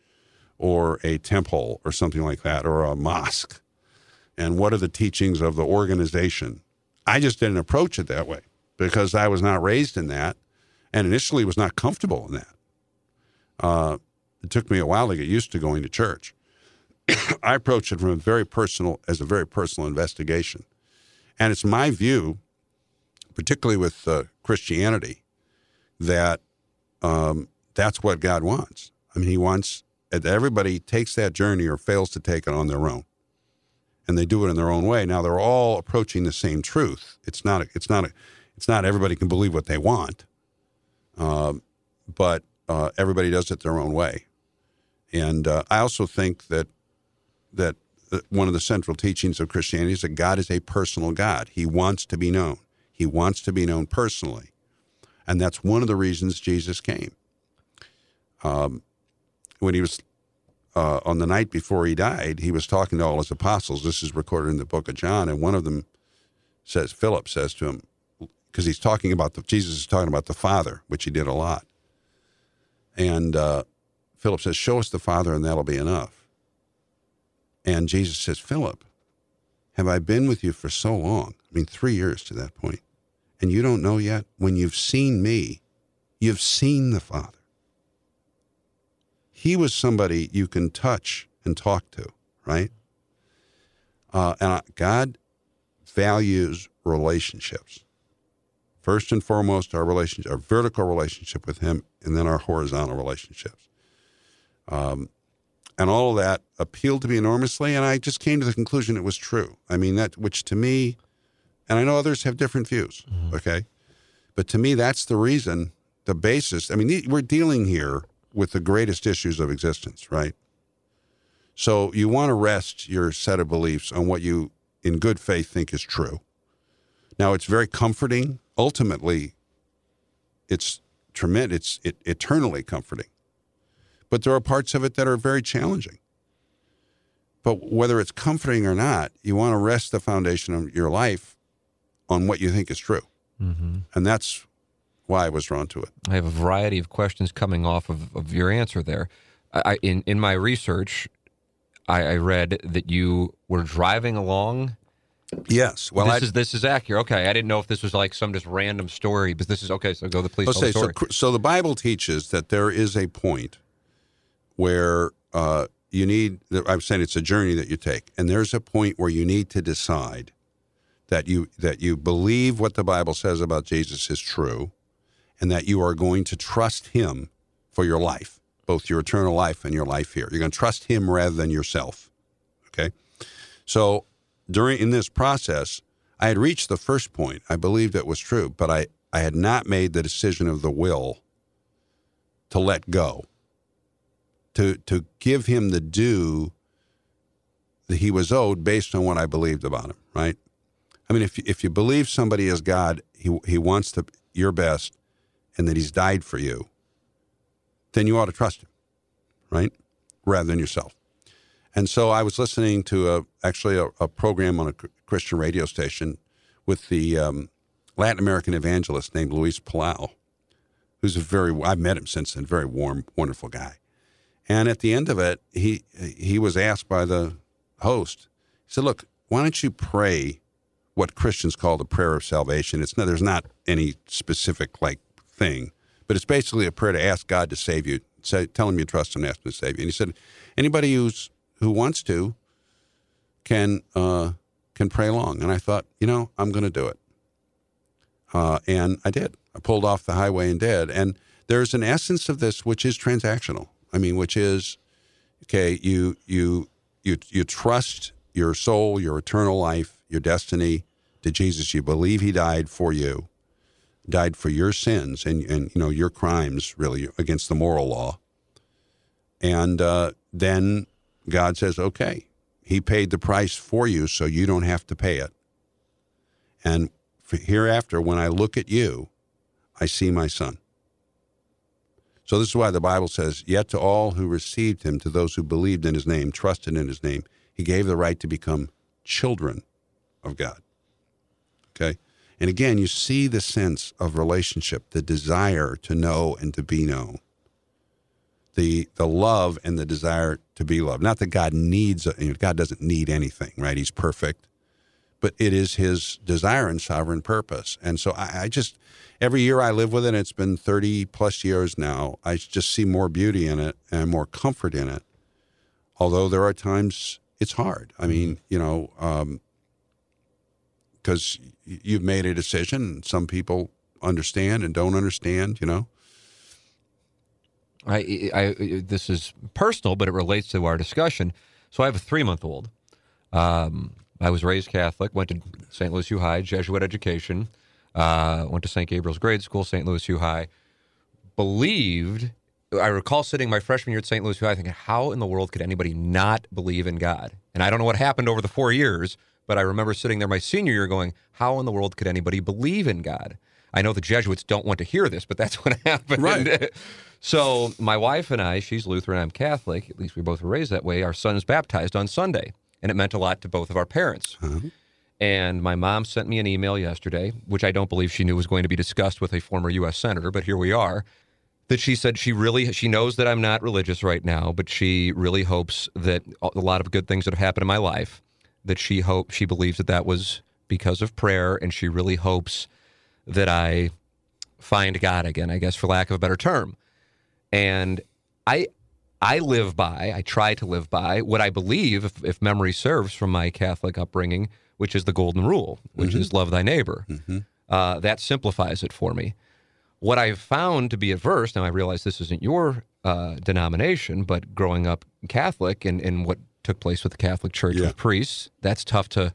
or a temple or something like that, or a mosque. And what are the teachings of the organization? I just didn't approach it that way because I was not raised in that and initially was not comfortable in that. Uh, it took me a while to get used to going to church. I approach it from a very personal, as a very personal investigation, and it's my view, particularly with uh, Christianity, that um, that's what God wants. I mean, He wants that everybody takes that journey or fails to take it on their own, and they do it in their own way. Now they're all approaching the same truth. It's not. A, it's not. A, it's not everybody can believe what they want, um, but uh, everybody does it their own way. And uh, I also think that that uh, one of the central teachings of Christianity is that God is a personal God. He wants to be known. He wants to be known personally, and that's one of the reasons Jesus came. Um, when he was uh, on the night before he died, he was talking to all his apostles. This is recorded in the book of John, and one of them says, Philip says to him, because he's talking about the Jesus is talking about the Father, which he did a lot. And uh, Philip says, "Show us the Father, and that'll be enough." And Jesus says, "Philip, have I been with you for so long? I mean, three years to that point, and you don't know yet? When you've seen me, you've seen the Father." He was somebody you can touch and talk to, right? Uh, and God values relationships first and foremost our relationship, our vertical relationship with Him, and then our horizontal relationships. Um, and all of that appealed to me enormously, and I just came to the conclusion it was true. I mean, that which to me, and I know others have different views, okay, but to me, that's the reason, the basis. I mean, we're dealing here with the greatest issues of existence, right? So you want to rest your set of beliefs on what you, in good faith, think is true. Now it's very comforting. Ultimately, it's tremendous. It's it, eternally comforting. But there are parts of it that are very challenging. But whether it's comforting or not, you want to rest the foundation of your life on what you think is true, Mm-hmm. and that's why I was drawn to it. I have a variety of questions coming off of, of your answer there. I, in in my research, I, I read that you were driving along Yes. Well, this I, is this is accurate. Okay, I didn't know if this was like some just random story, but this is okay. So go the please Let's tell the say so. So the Bible teaches that there is a point where uh, you need. I'm saying it's a journey that you take, and there's a point where you need to decide that you that you believe what the Bible says about Jesus is true, and that you are going to trust Him for your life, both your eternal life and your life here. You're going to trust Him rather than yourself. Okay, so during in this process, I had reached the first point. I believed it was true, but I, I had not made the decision of the will to let go, to to give him the due that he was owed based on what I believed about him. Right? I mean, if if you believe somebody is God, he he wants to your best, and that he's died for you, then you ought to trust him, right? Rather than yourself. And so I was listening to a actually a, a program on a Christian radio station with the um, Latin American evangelist named Luis Palau, who's a very I've met him since then, very warm, wonderful guy. And at the end of it, he he was asked by the host. He said, "Look, why don't you pray what Christians call the prayer of salvation? It's not there's not any specific like thing, but it's basically a prayer to ask God to save you. Say, tell him you trust him, ask him to save you." And he said, "Anybody who's who wants to can uh, can pray along. And I thought, you know, I'm going to do it. Uh, and I did. I pulled off the highway and did. And there's an essence of this which is transactional. I mean, which is okay. You you you you trust your soul, your eternal life, your destiny to Jesus. You believe He died for you, died for your sins and and you know your crimes really against the moral law. And uh, then God says, okay, He paid the price for you, so you don't have to pay it. And hereafter, when I look at you, I see my son. So this is why the Bible says, Yet to all who received him, to those who believed in his name, trusted in his name, he gave the right to become children of God. Okay? And again, you see the sense of relationship, the desire to know and to be known the the love and the desire to be loved. Not that God needs, God doesn't need anything, right? He's perfect, but it is His desire and sovereign purpose. And so I, I just every year I live with it. It's been thirty plus years now. I just see more beauty in it and more comfort in it. Although there are times it's hard. I mean, you know, um, because you've made a decision. Some people understand and don't understand. You know. I, I, this is personal, but it relates to our discussion. So I have a three month old. Um, I was raised Catholic, went to St. Louis U High, Jesuit education, uh, went to St. Gabriel's Grade School, St. Louis U High. Believed, I recall sitting my freshman year at St. Louis U High thinking, how in the world could anybody not believe in God? And I don't know what happened over the four years, but I remember sitting there my senior year going, how in the world could anybody believe in God? I know the Jesuits don't want to hear this, but that's what happened. Right. so my wife and I, she's Lutheran, I'm Catholic. At least we both were raised that way. Our son's baptized on Sunday, and it meant a lot to both of our parents. Uh-huh. And my mom sent me an email yesterday, which I don't believe she knew was going to be discussed with a former U.S. senator, but here we are. That she said she really she knows that I'm not religious right now, but she really hopes that a lot of good things that have happened in my life, that she hope she believes that that was because of prayer, and she really hopes that I find God again, I guess, for lack of a better term. And I I live by, I try to live by what I believe, if, if memory serves from my Catholic upbringing, which is the golden rule, which Mm-hmm. is love thy neighbor. Uh, that simplifies it for me. What I've found to be adverse, now I realize this isn't your uh, denomination, but growing up Catholic and, and what took place with the Catholic Church Yeah. with priests, that's tough to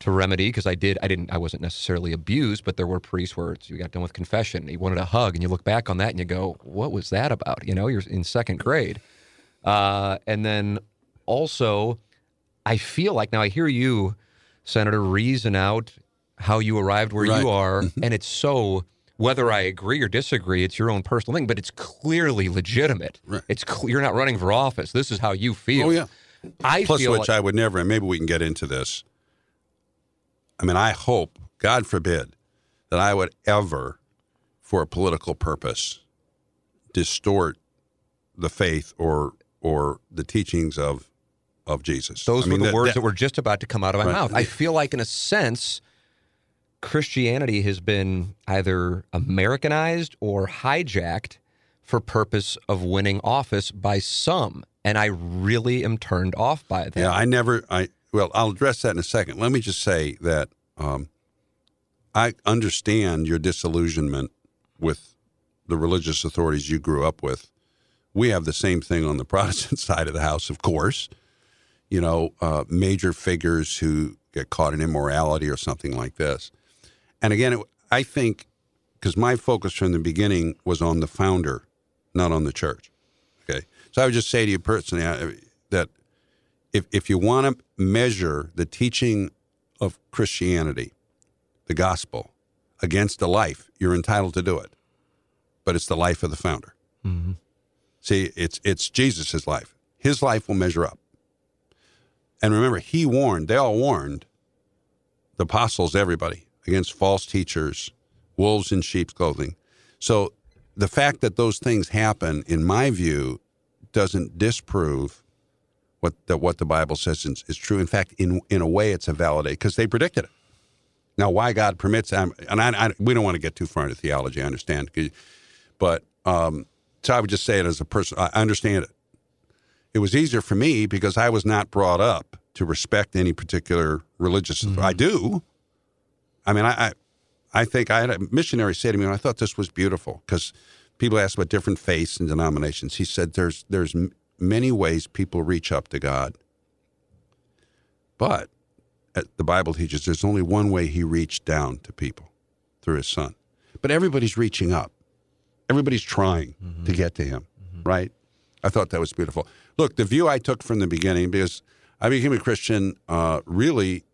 to remedy because I did I didn't I wasn't necessarily abused, but there were priests where you got done with confession, you wanted a hug, and you look back on that and you go, what was that about? You know, you're in second grade, uh, and then also, I feel like now I hear you, Senator, reason out how you arrived where Right. you are, and it's so. Whether I agree or disagree, it's your own personal thing, but it's clearly legitimate. Right. It's cl- you're not running for office. This is how you feel. Oh yeah. I Plus, feel which like, I would never, and maybe we can get into this. I mean, I hope, God forbid, that I would ever, for a political purpose, distort the faith or or the teachings of of Jesus. Those I mean, were the that- words that- that, were just about to come out of my Right. mouth. I feel like, in a sense, Christianity has been either Americanized or hijacked for purpose of winning office by some, and I really am turned off by that. Yeah, I never. I well, I'll address that in a second. Let me just say that um, I understand your disillusionment with the religious authorities you grew up with. We have the same thing on the Protestant side of the house, of course. You know, uh, major figures who get caught in immorality or something like this. And again, it, I think because my focus from the beginning was on the founder, not on the church. Okay, so I would just say to you personally I- that if if you want to measure the teaching of Christianity, the gospel, against the life, you're entitled to do it. But it's the life of the founder. Mm-hmm. See, it's it's Jesus' life. His life will measure up. And remember, he warned, they all warned the apostles, everybody, against false teachers, wolves in sheep's clothing. So the fact that those things happen, in my view, doesn't disprove what that what the Bible says is, is true. In fact, in in a way, it's a validate because they predicted it. Now, why God permits, um, and I, I, we don't want to get too far into theology. I understand, but um, so I would just say it as a person. I understand it. It was easier for me because I was not brought up to respect any particular religious. I do. I mean, I, I I think I had a missionary say to me, and I thought this was beautiful because people ask about different faiths and denominations. He said, "There's there's m- many ways people reach up to God, but the Bible teaches there's only one way He reached down to people through His Son. But everybody's reaching up. Everybody's trying to get to Him, right? I thought that was beautiful. Look, the view I took from the beginning, because I became a Christian uh, really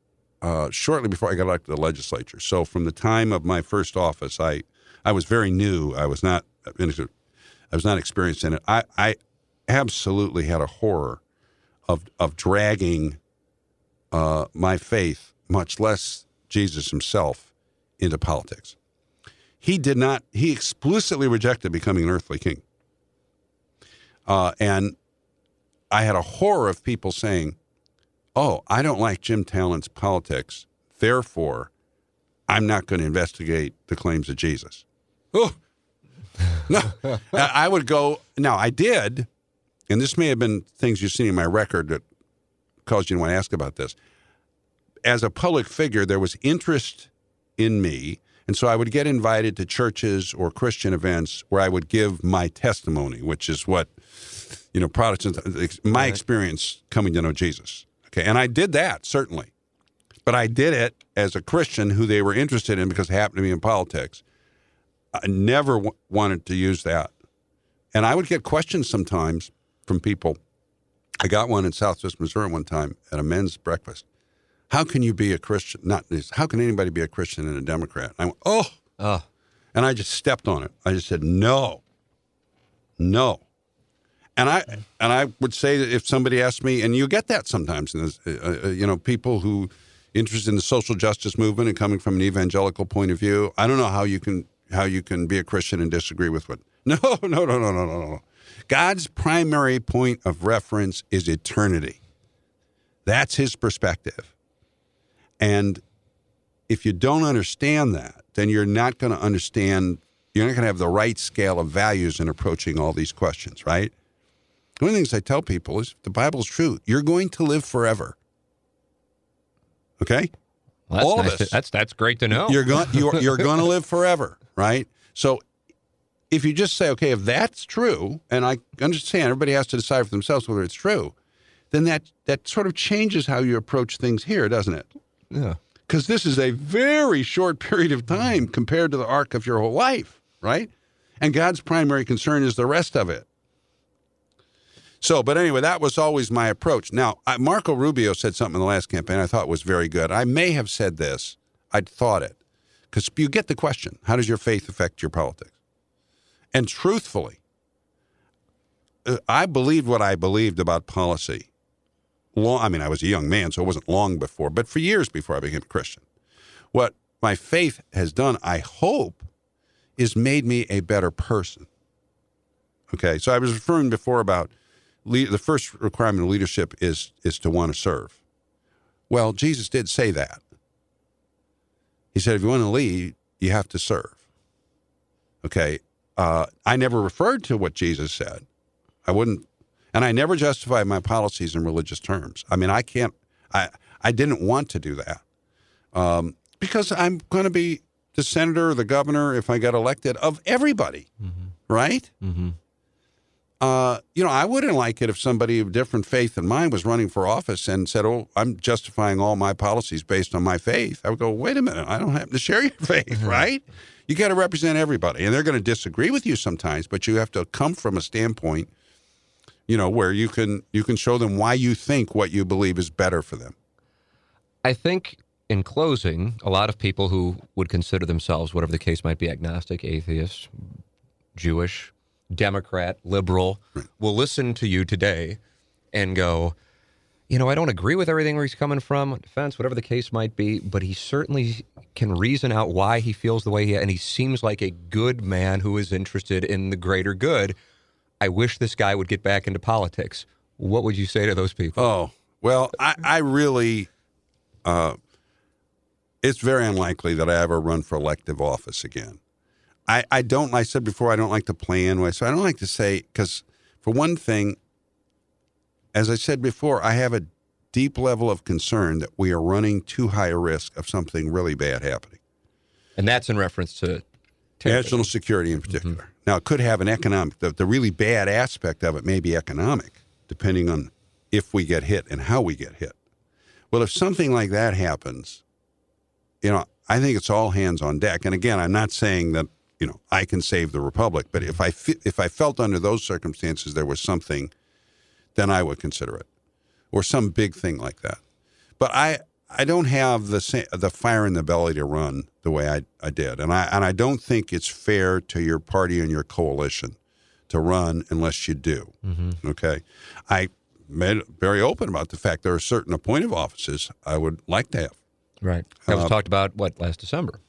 uh, shortly before I got elected to the legislature. So from the time of my first office, I I was very new. I was not I was not experienced in it. I, I absolutely had a horror of of dragging uh, my faith, much less Jesus himself, into politics. He did not. He explicitly rejected becoming an earthly king. Uh, and I had a horror of people saying, "Oh, I don't like Jim Talent's politics, therefore, I'm not going to investigate the claims of Jesus." Oh, no, I would go. Now I did, and this may have been things you've seen in my record that caused you to want to ask about this. As a public figure, there was interest in me, and so I would get invited to churches or Christian events where I would give my testimony, which is what you know Protestants. My experience coming to know Jesus. Okay, and I did that certainly, but I did it as a Christian who they were interested in because it happened to be in politics. I never w- wanted to use that. And I would get questions sometimes from people. I got one in Southwest Missouri one time at a men's breakfast. How can you be a Christian? Not this. How can anybody be a Christian and a Democrat? I went, oh, Oh, and I just stepped on it. I just said no, no. And I and I would say that if somebody asked me, and you get that sometimes, in this, uh, uh, you know, people who interested in the social justice movement and coming from an evangelical point of view. I don't know how you can how you can be a Christian and disagree with what. No, no, no, no, no, no, no. God's primary point of reference is eternity. That's His perspective, and if you don't understand that, then you're not going to understand. You're not going to have the right scale of values in approaching all these questions, right? One of the things I tell people is if the Bible's true, you're going to live forever. Okay? well, that's All of nice to- us. that's that's great to know. You're going you're, you're going to live forever, right? So if you just say, okay, if that's true, and I understand everybody has to decide for themselves whether it's true, then that that sort of changes how you approach things here, doesn't it? yeah. because this is a very short period of time compared to the arc of your whole life, right? And God's primary concern is the rest of it. So, but anyway, that was always my approach. Now, I, Marco Rubio said something in the last campaign I thought was very good. I may have said this, I'd thought it, because you get the question how does your faith affect your politics? And truthfully, uh, I believed what I believed about policy long I mean I was a young man so it wasn't long before but for years before I became a Christian what my faith has done I hope is made me a better person okay so I was referring before about le- the first requirement of leadership is is to want to serve. Well, Jesus did say that. He said, if you want to lead, you have to serve. Okay. Uh, I never referred to what Jesus said. I wouldn't, and I never justified my policies in religious terms. I mean, I can't. I I didn't want to do that um, because I'm going to be the senator or the governor if I got elected of everybody, right? Mm-hmm. Uh, you know, I wouldn't like it if somebody of different faith than mine was running for office and said, "Oh, I'm justifying all my policies based on my faith." I would go, "Wait a minute, I don't happen to share your faith, right?" You got to represent everybody, and they're going to disagree with you sometimes, but you have to come from a standpoint, you know, where you can you can show them why you think what you believe is better for them. I think in closing, a lot of people who would consider themselves, whatever the case might be, agnostic, atheist, Jewish, Democrat, liberal, will listen to you today and go, you know, I don't agree with everything where he's coming from, defense, whatever the case might be, but he certainly can reason out why he feels the way he and he seems like a good man who is interested in the greater good. I wish this guy would get back into politics. What would you say to those people? Oh, well, I, I really, uh, it's very unlikely that I ever run for elective office again. I, I don't, I said before, I don't like to play plan. So I don't like to say, because for one thing, as I said before, I have a deep level of concern that we are running too high a risk of something really bad happening. And that's in reference to terrorism. National security in mm-hmm. particular. Now, it could have an economic, the, the really bad aspect of it may be economic, depending on if we get hit and how we get hit. Well, if something like that happens, you know, I think it's all hands on deck. And again, I'm not saying that, you know, I can save the republic, but if I fe- if I felt under those circumstances there was something, then I would consider it, or some big thing like that. But I I don't have the sa- the fire in the belly to run the way I, I did, and I and I don't think it's fair to your party and your coalition to run unless you do. Okay, I made very open about the fact there are certain appointed offices I would like to have. Right. That was Uh, talked about what last December.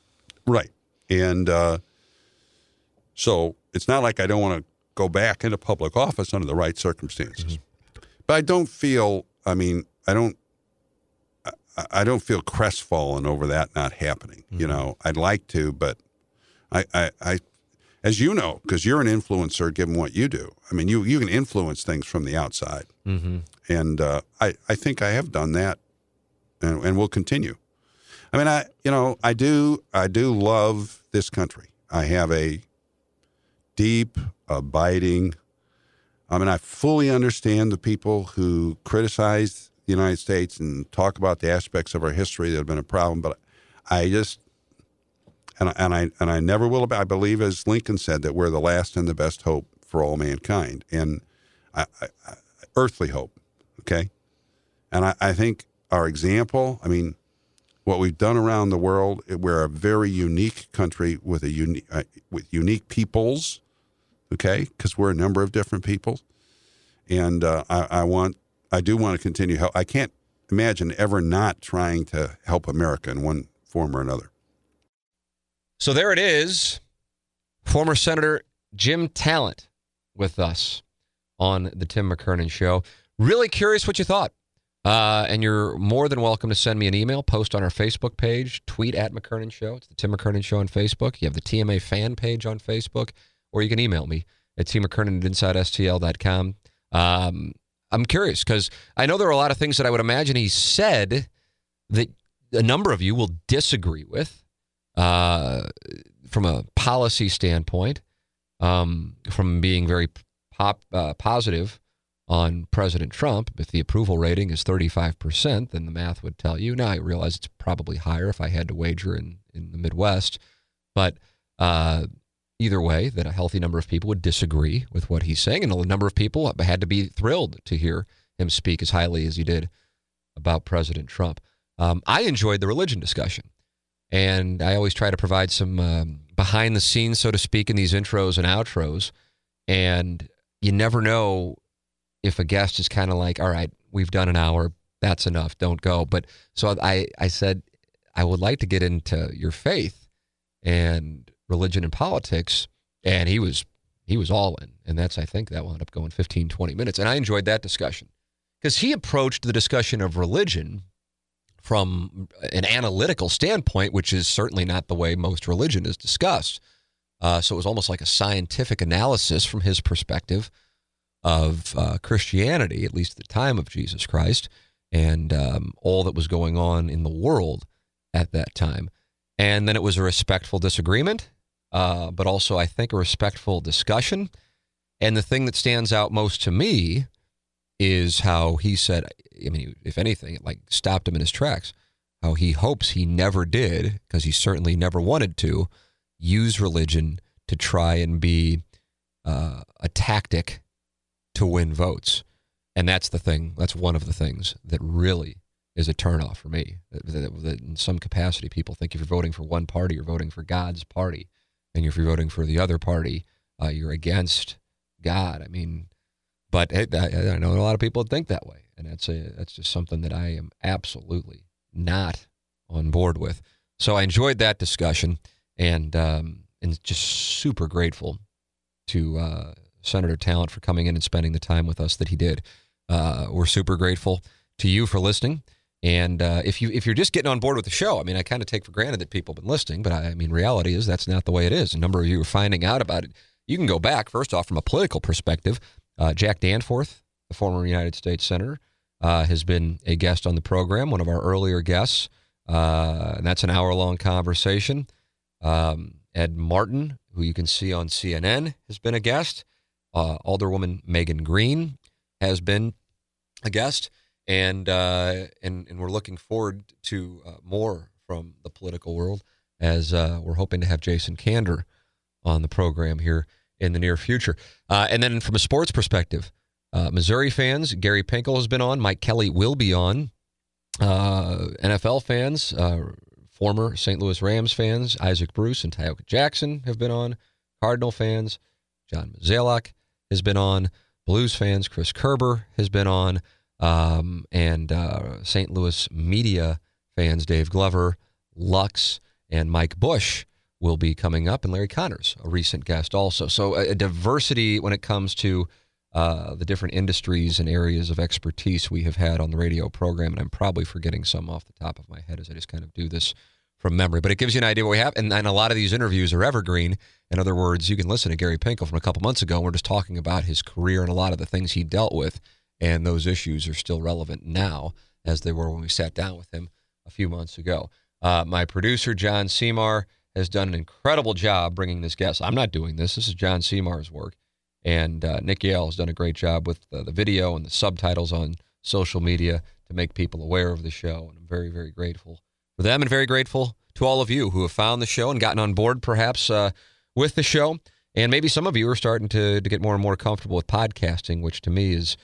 Right. And uh, so it's not like I don't want to go back into public office under the right circumstances. But I don't feel, I mean, I don't. I- I don't feel crestfallen over that not happening. You know, I'd like to, but I, I, I as you know, because you're an influencer, given what you do. I mean, you you can influence things from the outside, Mm-hmm. and uh, I I think I have done that, and, and will continue. I mean, I you know I do I do love this country. I have a deep, abiding. I mean, I fully understand the people who criticize the United States and talk about the aspects of our history that have been a problem. But I just and I, and I and I never will. I believe, as Lincoln said, that we're the last and the best hope for all mankind, and I, I, I, earthly hope. Okay, and I, I think our example. I mean, what we've done around the world. We're a very unique country with a unique uh, with unique peoples. Okay, because we're a number of different people, and uh, I, I want I do want to continue. Help. I can't imagine ever not trying to help America in one form or another. So there it is. Former Senator Jim Talent with us on the Tim McKernan Show. Really curious what you thought. Uh, and you're more than welcome to send me an email, post on our Facebook page, tweet at McKernan Show. It's the Tim McKernan Show on Facebook. You have the TMA fan page on Facebook, or you can email me at tmckernan at insidestl.com. Um, I'm curious because I know there are a lot of things that I would imagine he said that a number of you will disagree with uh, from a policy standpoint, um, from being very pop, uh, positive on President Trump. If the approval rating is 35%, then the math would tell you. Now, I realize it's probably higher if I had to wager in, in the Midwest. But uh, either way, that a healthy number of people would disagree with what he's saying. And a number of people had to be thrilled to hear him speak as highly as he did about President Trump. Um, I enjoyed the religion discussion. And I always try to provide some um, behind the scenes, so to speak, in these intros and outros. And you never know if a guest is kind of like, all right, we've done an hour, that's enough, don't go. But so I, I said, I would like to get into your faith and religion and politics. And he was he was all in. And that's, I think, that wound up going 15, 20 minutes. And I enjoyed that discussion because he approached the discussion of religion from an analytical standpoint, which is certainly not the way most religion is discussed. Uh, so it was almost like a scientific analysis from his perspective of uh, Christianity, at least at the time of Jesus Christ, and um, all that was going on in the world at that time. And then it was a respectful disagreement, uh, but also, I think, a respectful discussion. And the thing that stands out most to me is how he said, I mean, if anything, it like stopped him in his tracks. How he hopes he never did, because he certainly never wanted to, use religion to try and be uh, a tactic to win votes. And that's the thing. That's one of the things that really is a turnoff for me. That, that, that in some capacity, people think if you're voting for one party, you're voting for God's party. And if you're voting for the other party, uh, you're against God. I mean, but I, I know a lot of people think that way, and that's a that's just something that I am absolutely not on board with. So I enjoyed that discussion, and um, and just super grateful to uh, Senator Talent for coming in and spending the time with us that he did. Uh, we're super grateful to you for listening. And uh, if you if you're just getting on board with the show, I mean, I kind of take for granted that people have been listening, but I, I mean, reality is that's not the way it is. A number of you are finding out about it. You can go back first off from a political perspective. Uh, Jack Danforth, the former United States Senator, uh, has been a guest on the program, one of our earlier guests. Uh, and that's an hour long conversation. Um, Ed Martin, who you can see on CNN, has been a guest. Uh, Alderwoman Megan Green has been a guest. And, uh, and, and we're looking forward to uh, more from the political world as we're hoping to have Jason Kander on the program here in the near future. Uh, and then from a sports perspective, uh, Missouri fans, Gary Pinkel has been on. Mike Kelly will be on. Uh, NFL fans, uh, former St. Louis Rams fans, Isaac Bruce and Tyoka Jackson have been on. Cardinal fans, John Mozeliak has been on. Blues fans, Chris Kerber has been on. Um, and uh, St. Louis media fans, Dave Glover, Lux, and Mike Bush will be coming up, and Larry Connors, a recent guest also. So a, a diversity when it comes to uh, the different industries and areas of expertise we have had on the radio program, and I'm probably forgetting some off the top of my head as I just kind of do this from memory. But it gives you an idea what we have, and, and a lot of these interviews are evergreen. In other words, you can listen to Gary Pinkel from a couple months ago. And we're just talking about his career and a lot of the things he dealt with, and those issues are still relevant now as they were when we sat down with him a few months ago. Uh, my producer, John Seymour, has done an incredible job bringing this guest. I'm not doing this. This is John Seymour's work. And uh, Nick Yale has done a great job with the, the video and the subtitles on social media to make people aware of the show. And I'm very, very grateful for them and very grateful to all of you who have found the show and gotten on board perhaps uh, with the show. And maybe some of you are starting to, to get more and more comfortable with podcasting, which to me is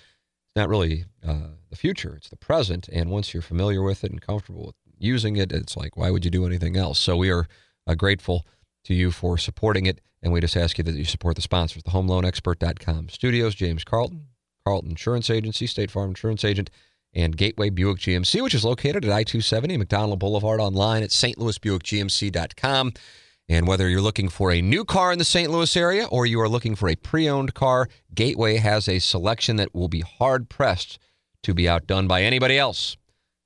not really uh, the future, it's the present. And once you're familiar with it and comfortable with using it, it's like, why would you do anything else? So we are uh, grateful to you for supporting it. And we just ask you that you support the sponsors, the homeloanexpert.com studios, James Carlton, Carlton Insurance Agency, State Farm Insurance Agent, and Gateway Buick GMC, which is located at I 270 McDonnell Boulevard online at stlouisbuickgmc.com. And whether you're looking for a new car in the St. Louis area or you are looking for a pre owned car, Gateway has a selection that will be hard pressed to be outdone by anybody else.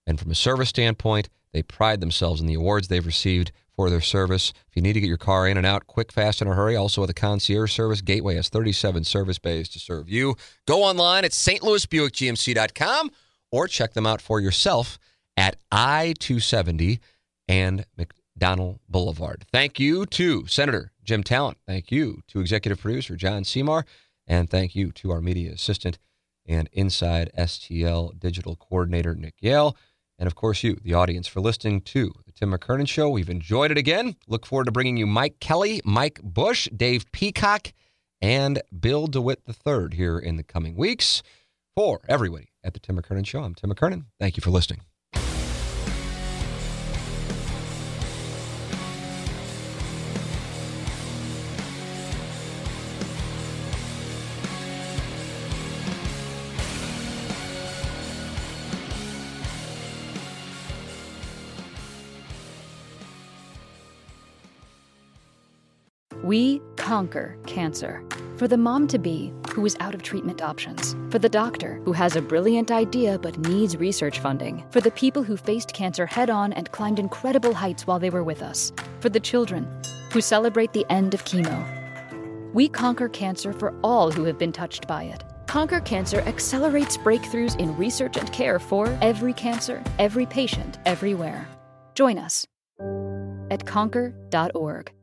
And from a service standpoint, they pride themselves in the awards they've received for their service. If you need to get your car in and out quick, fast, in a hurry, also with a concierge service, Gateway has 37 service bays to serve you. Go online at stlouisbuickgmc.com or check them out for yourself at I 270 and McDonnell Boulevard. Thank you to Senator Jim Talent. Thank you to executive producer John Seymour. And thank you to our media assistant and inside STL digital coordinator Nick Yale. And of course, you, the audience, for listening to The Tim McKernan Show. We've enjoyed it again. Look forward to bringing you Mike Kelly, Mike Bush, Dave Peacock, and Bill DeWitt III here in the coming weeks. For everybody at The Tim McKernan Show, I'm Tim McKernan. Thank you for listening. We conquer cancer. For the mom to be who is out of treatment options. For the doctor who has a brilliant idea but needs research funding. For the people who faced cancer head on and climbed incredible heights while they were with us. For the children who celebrate the end of chemo. We conquer cancer for all who have been touched by it. Conquer Cancer accelerates breakthroughs in research and care for every cancer, every patient, everywhere. Join us at conquer.org.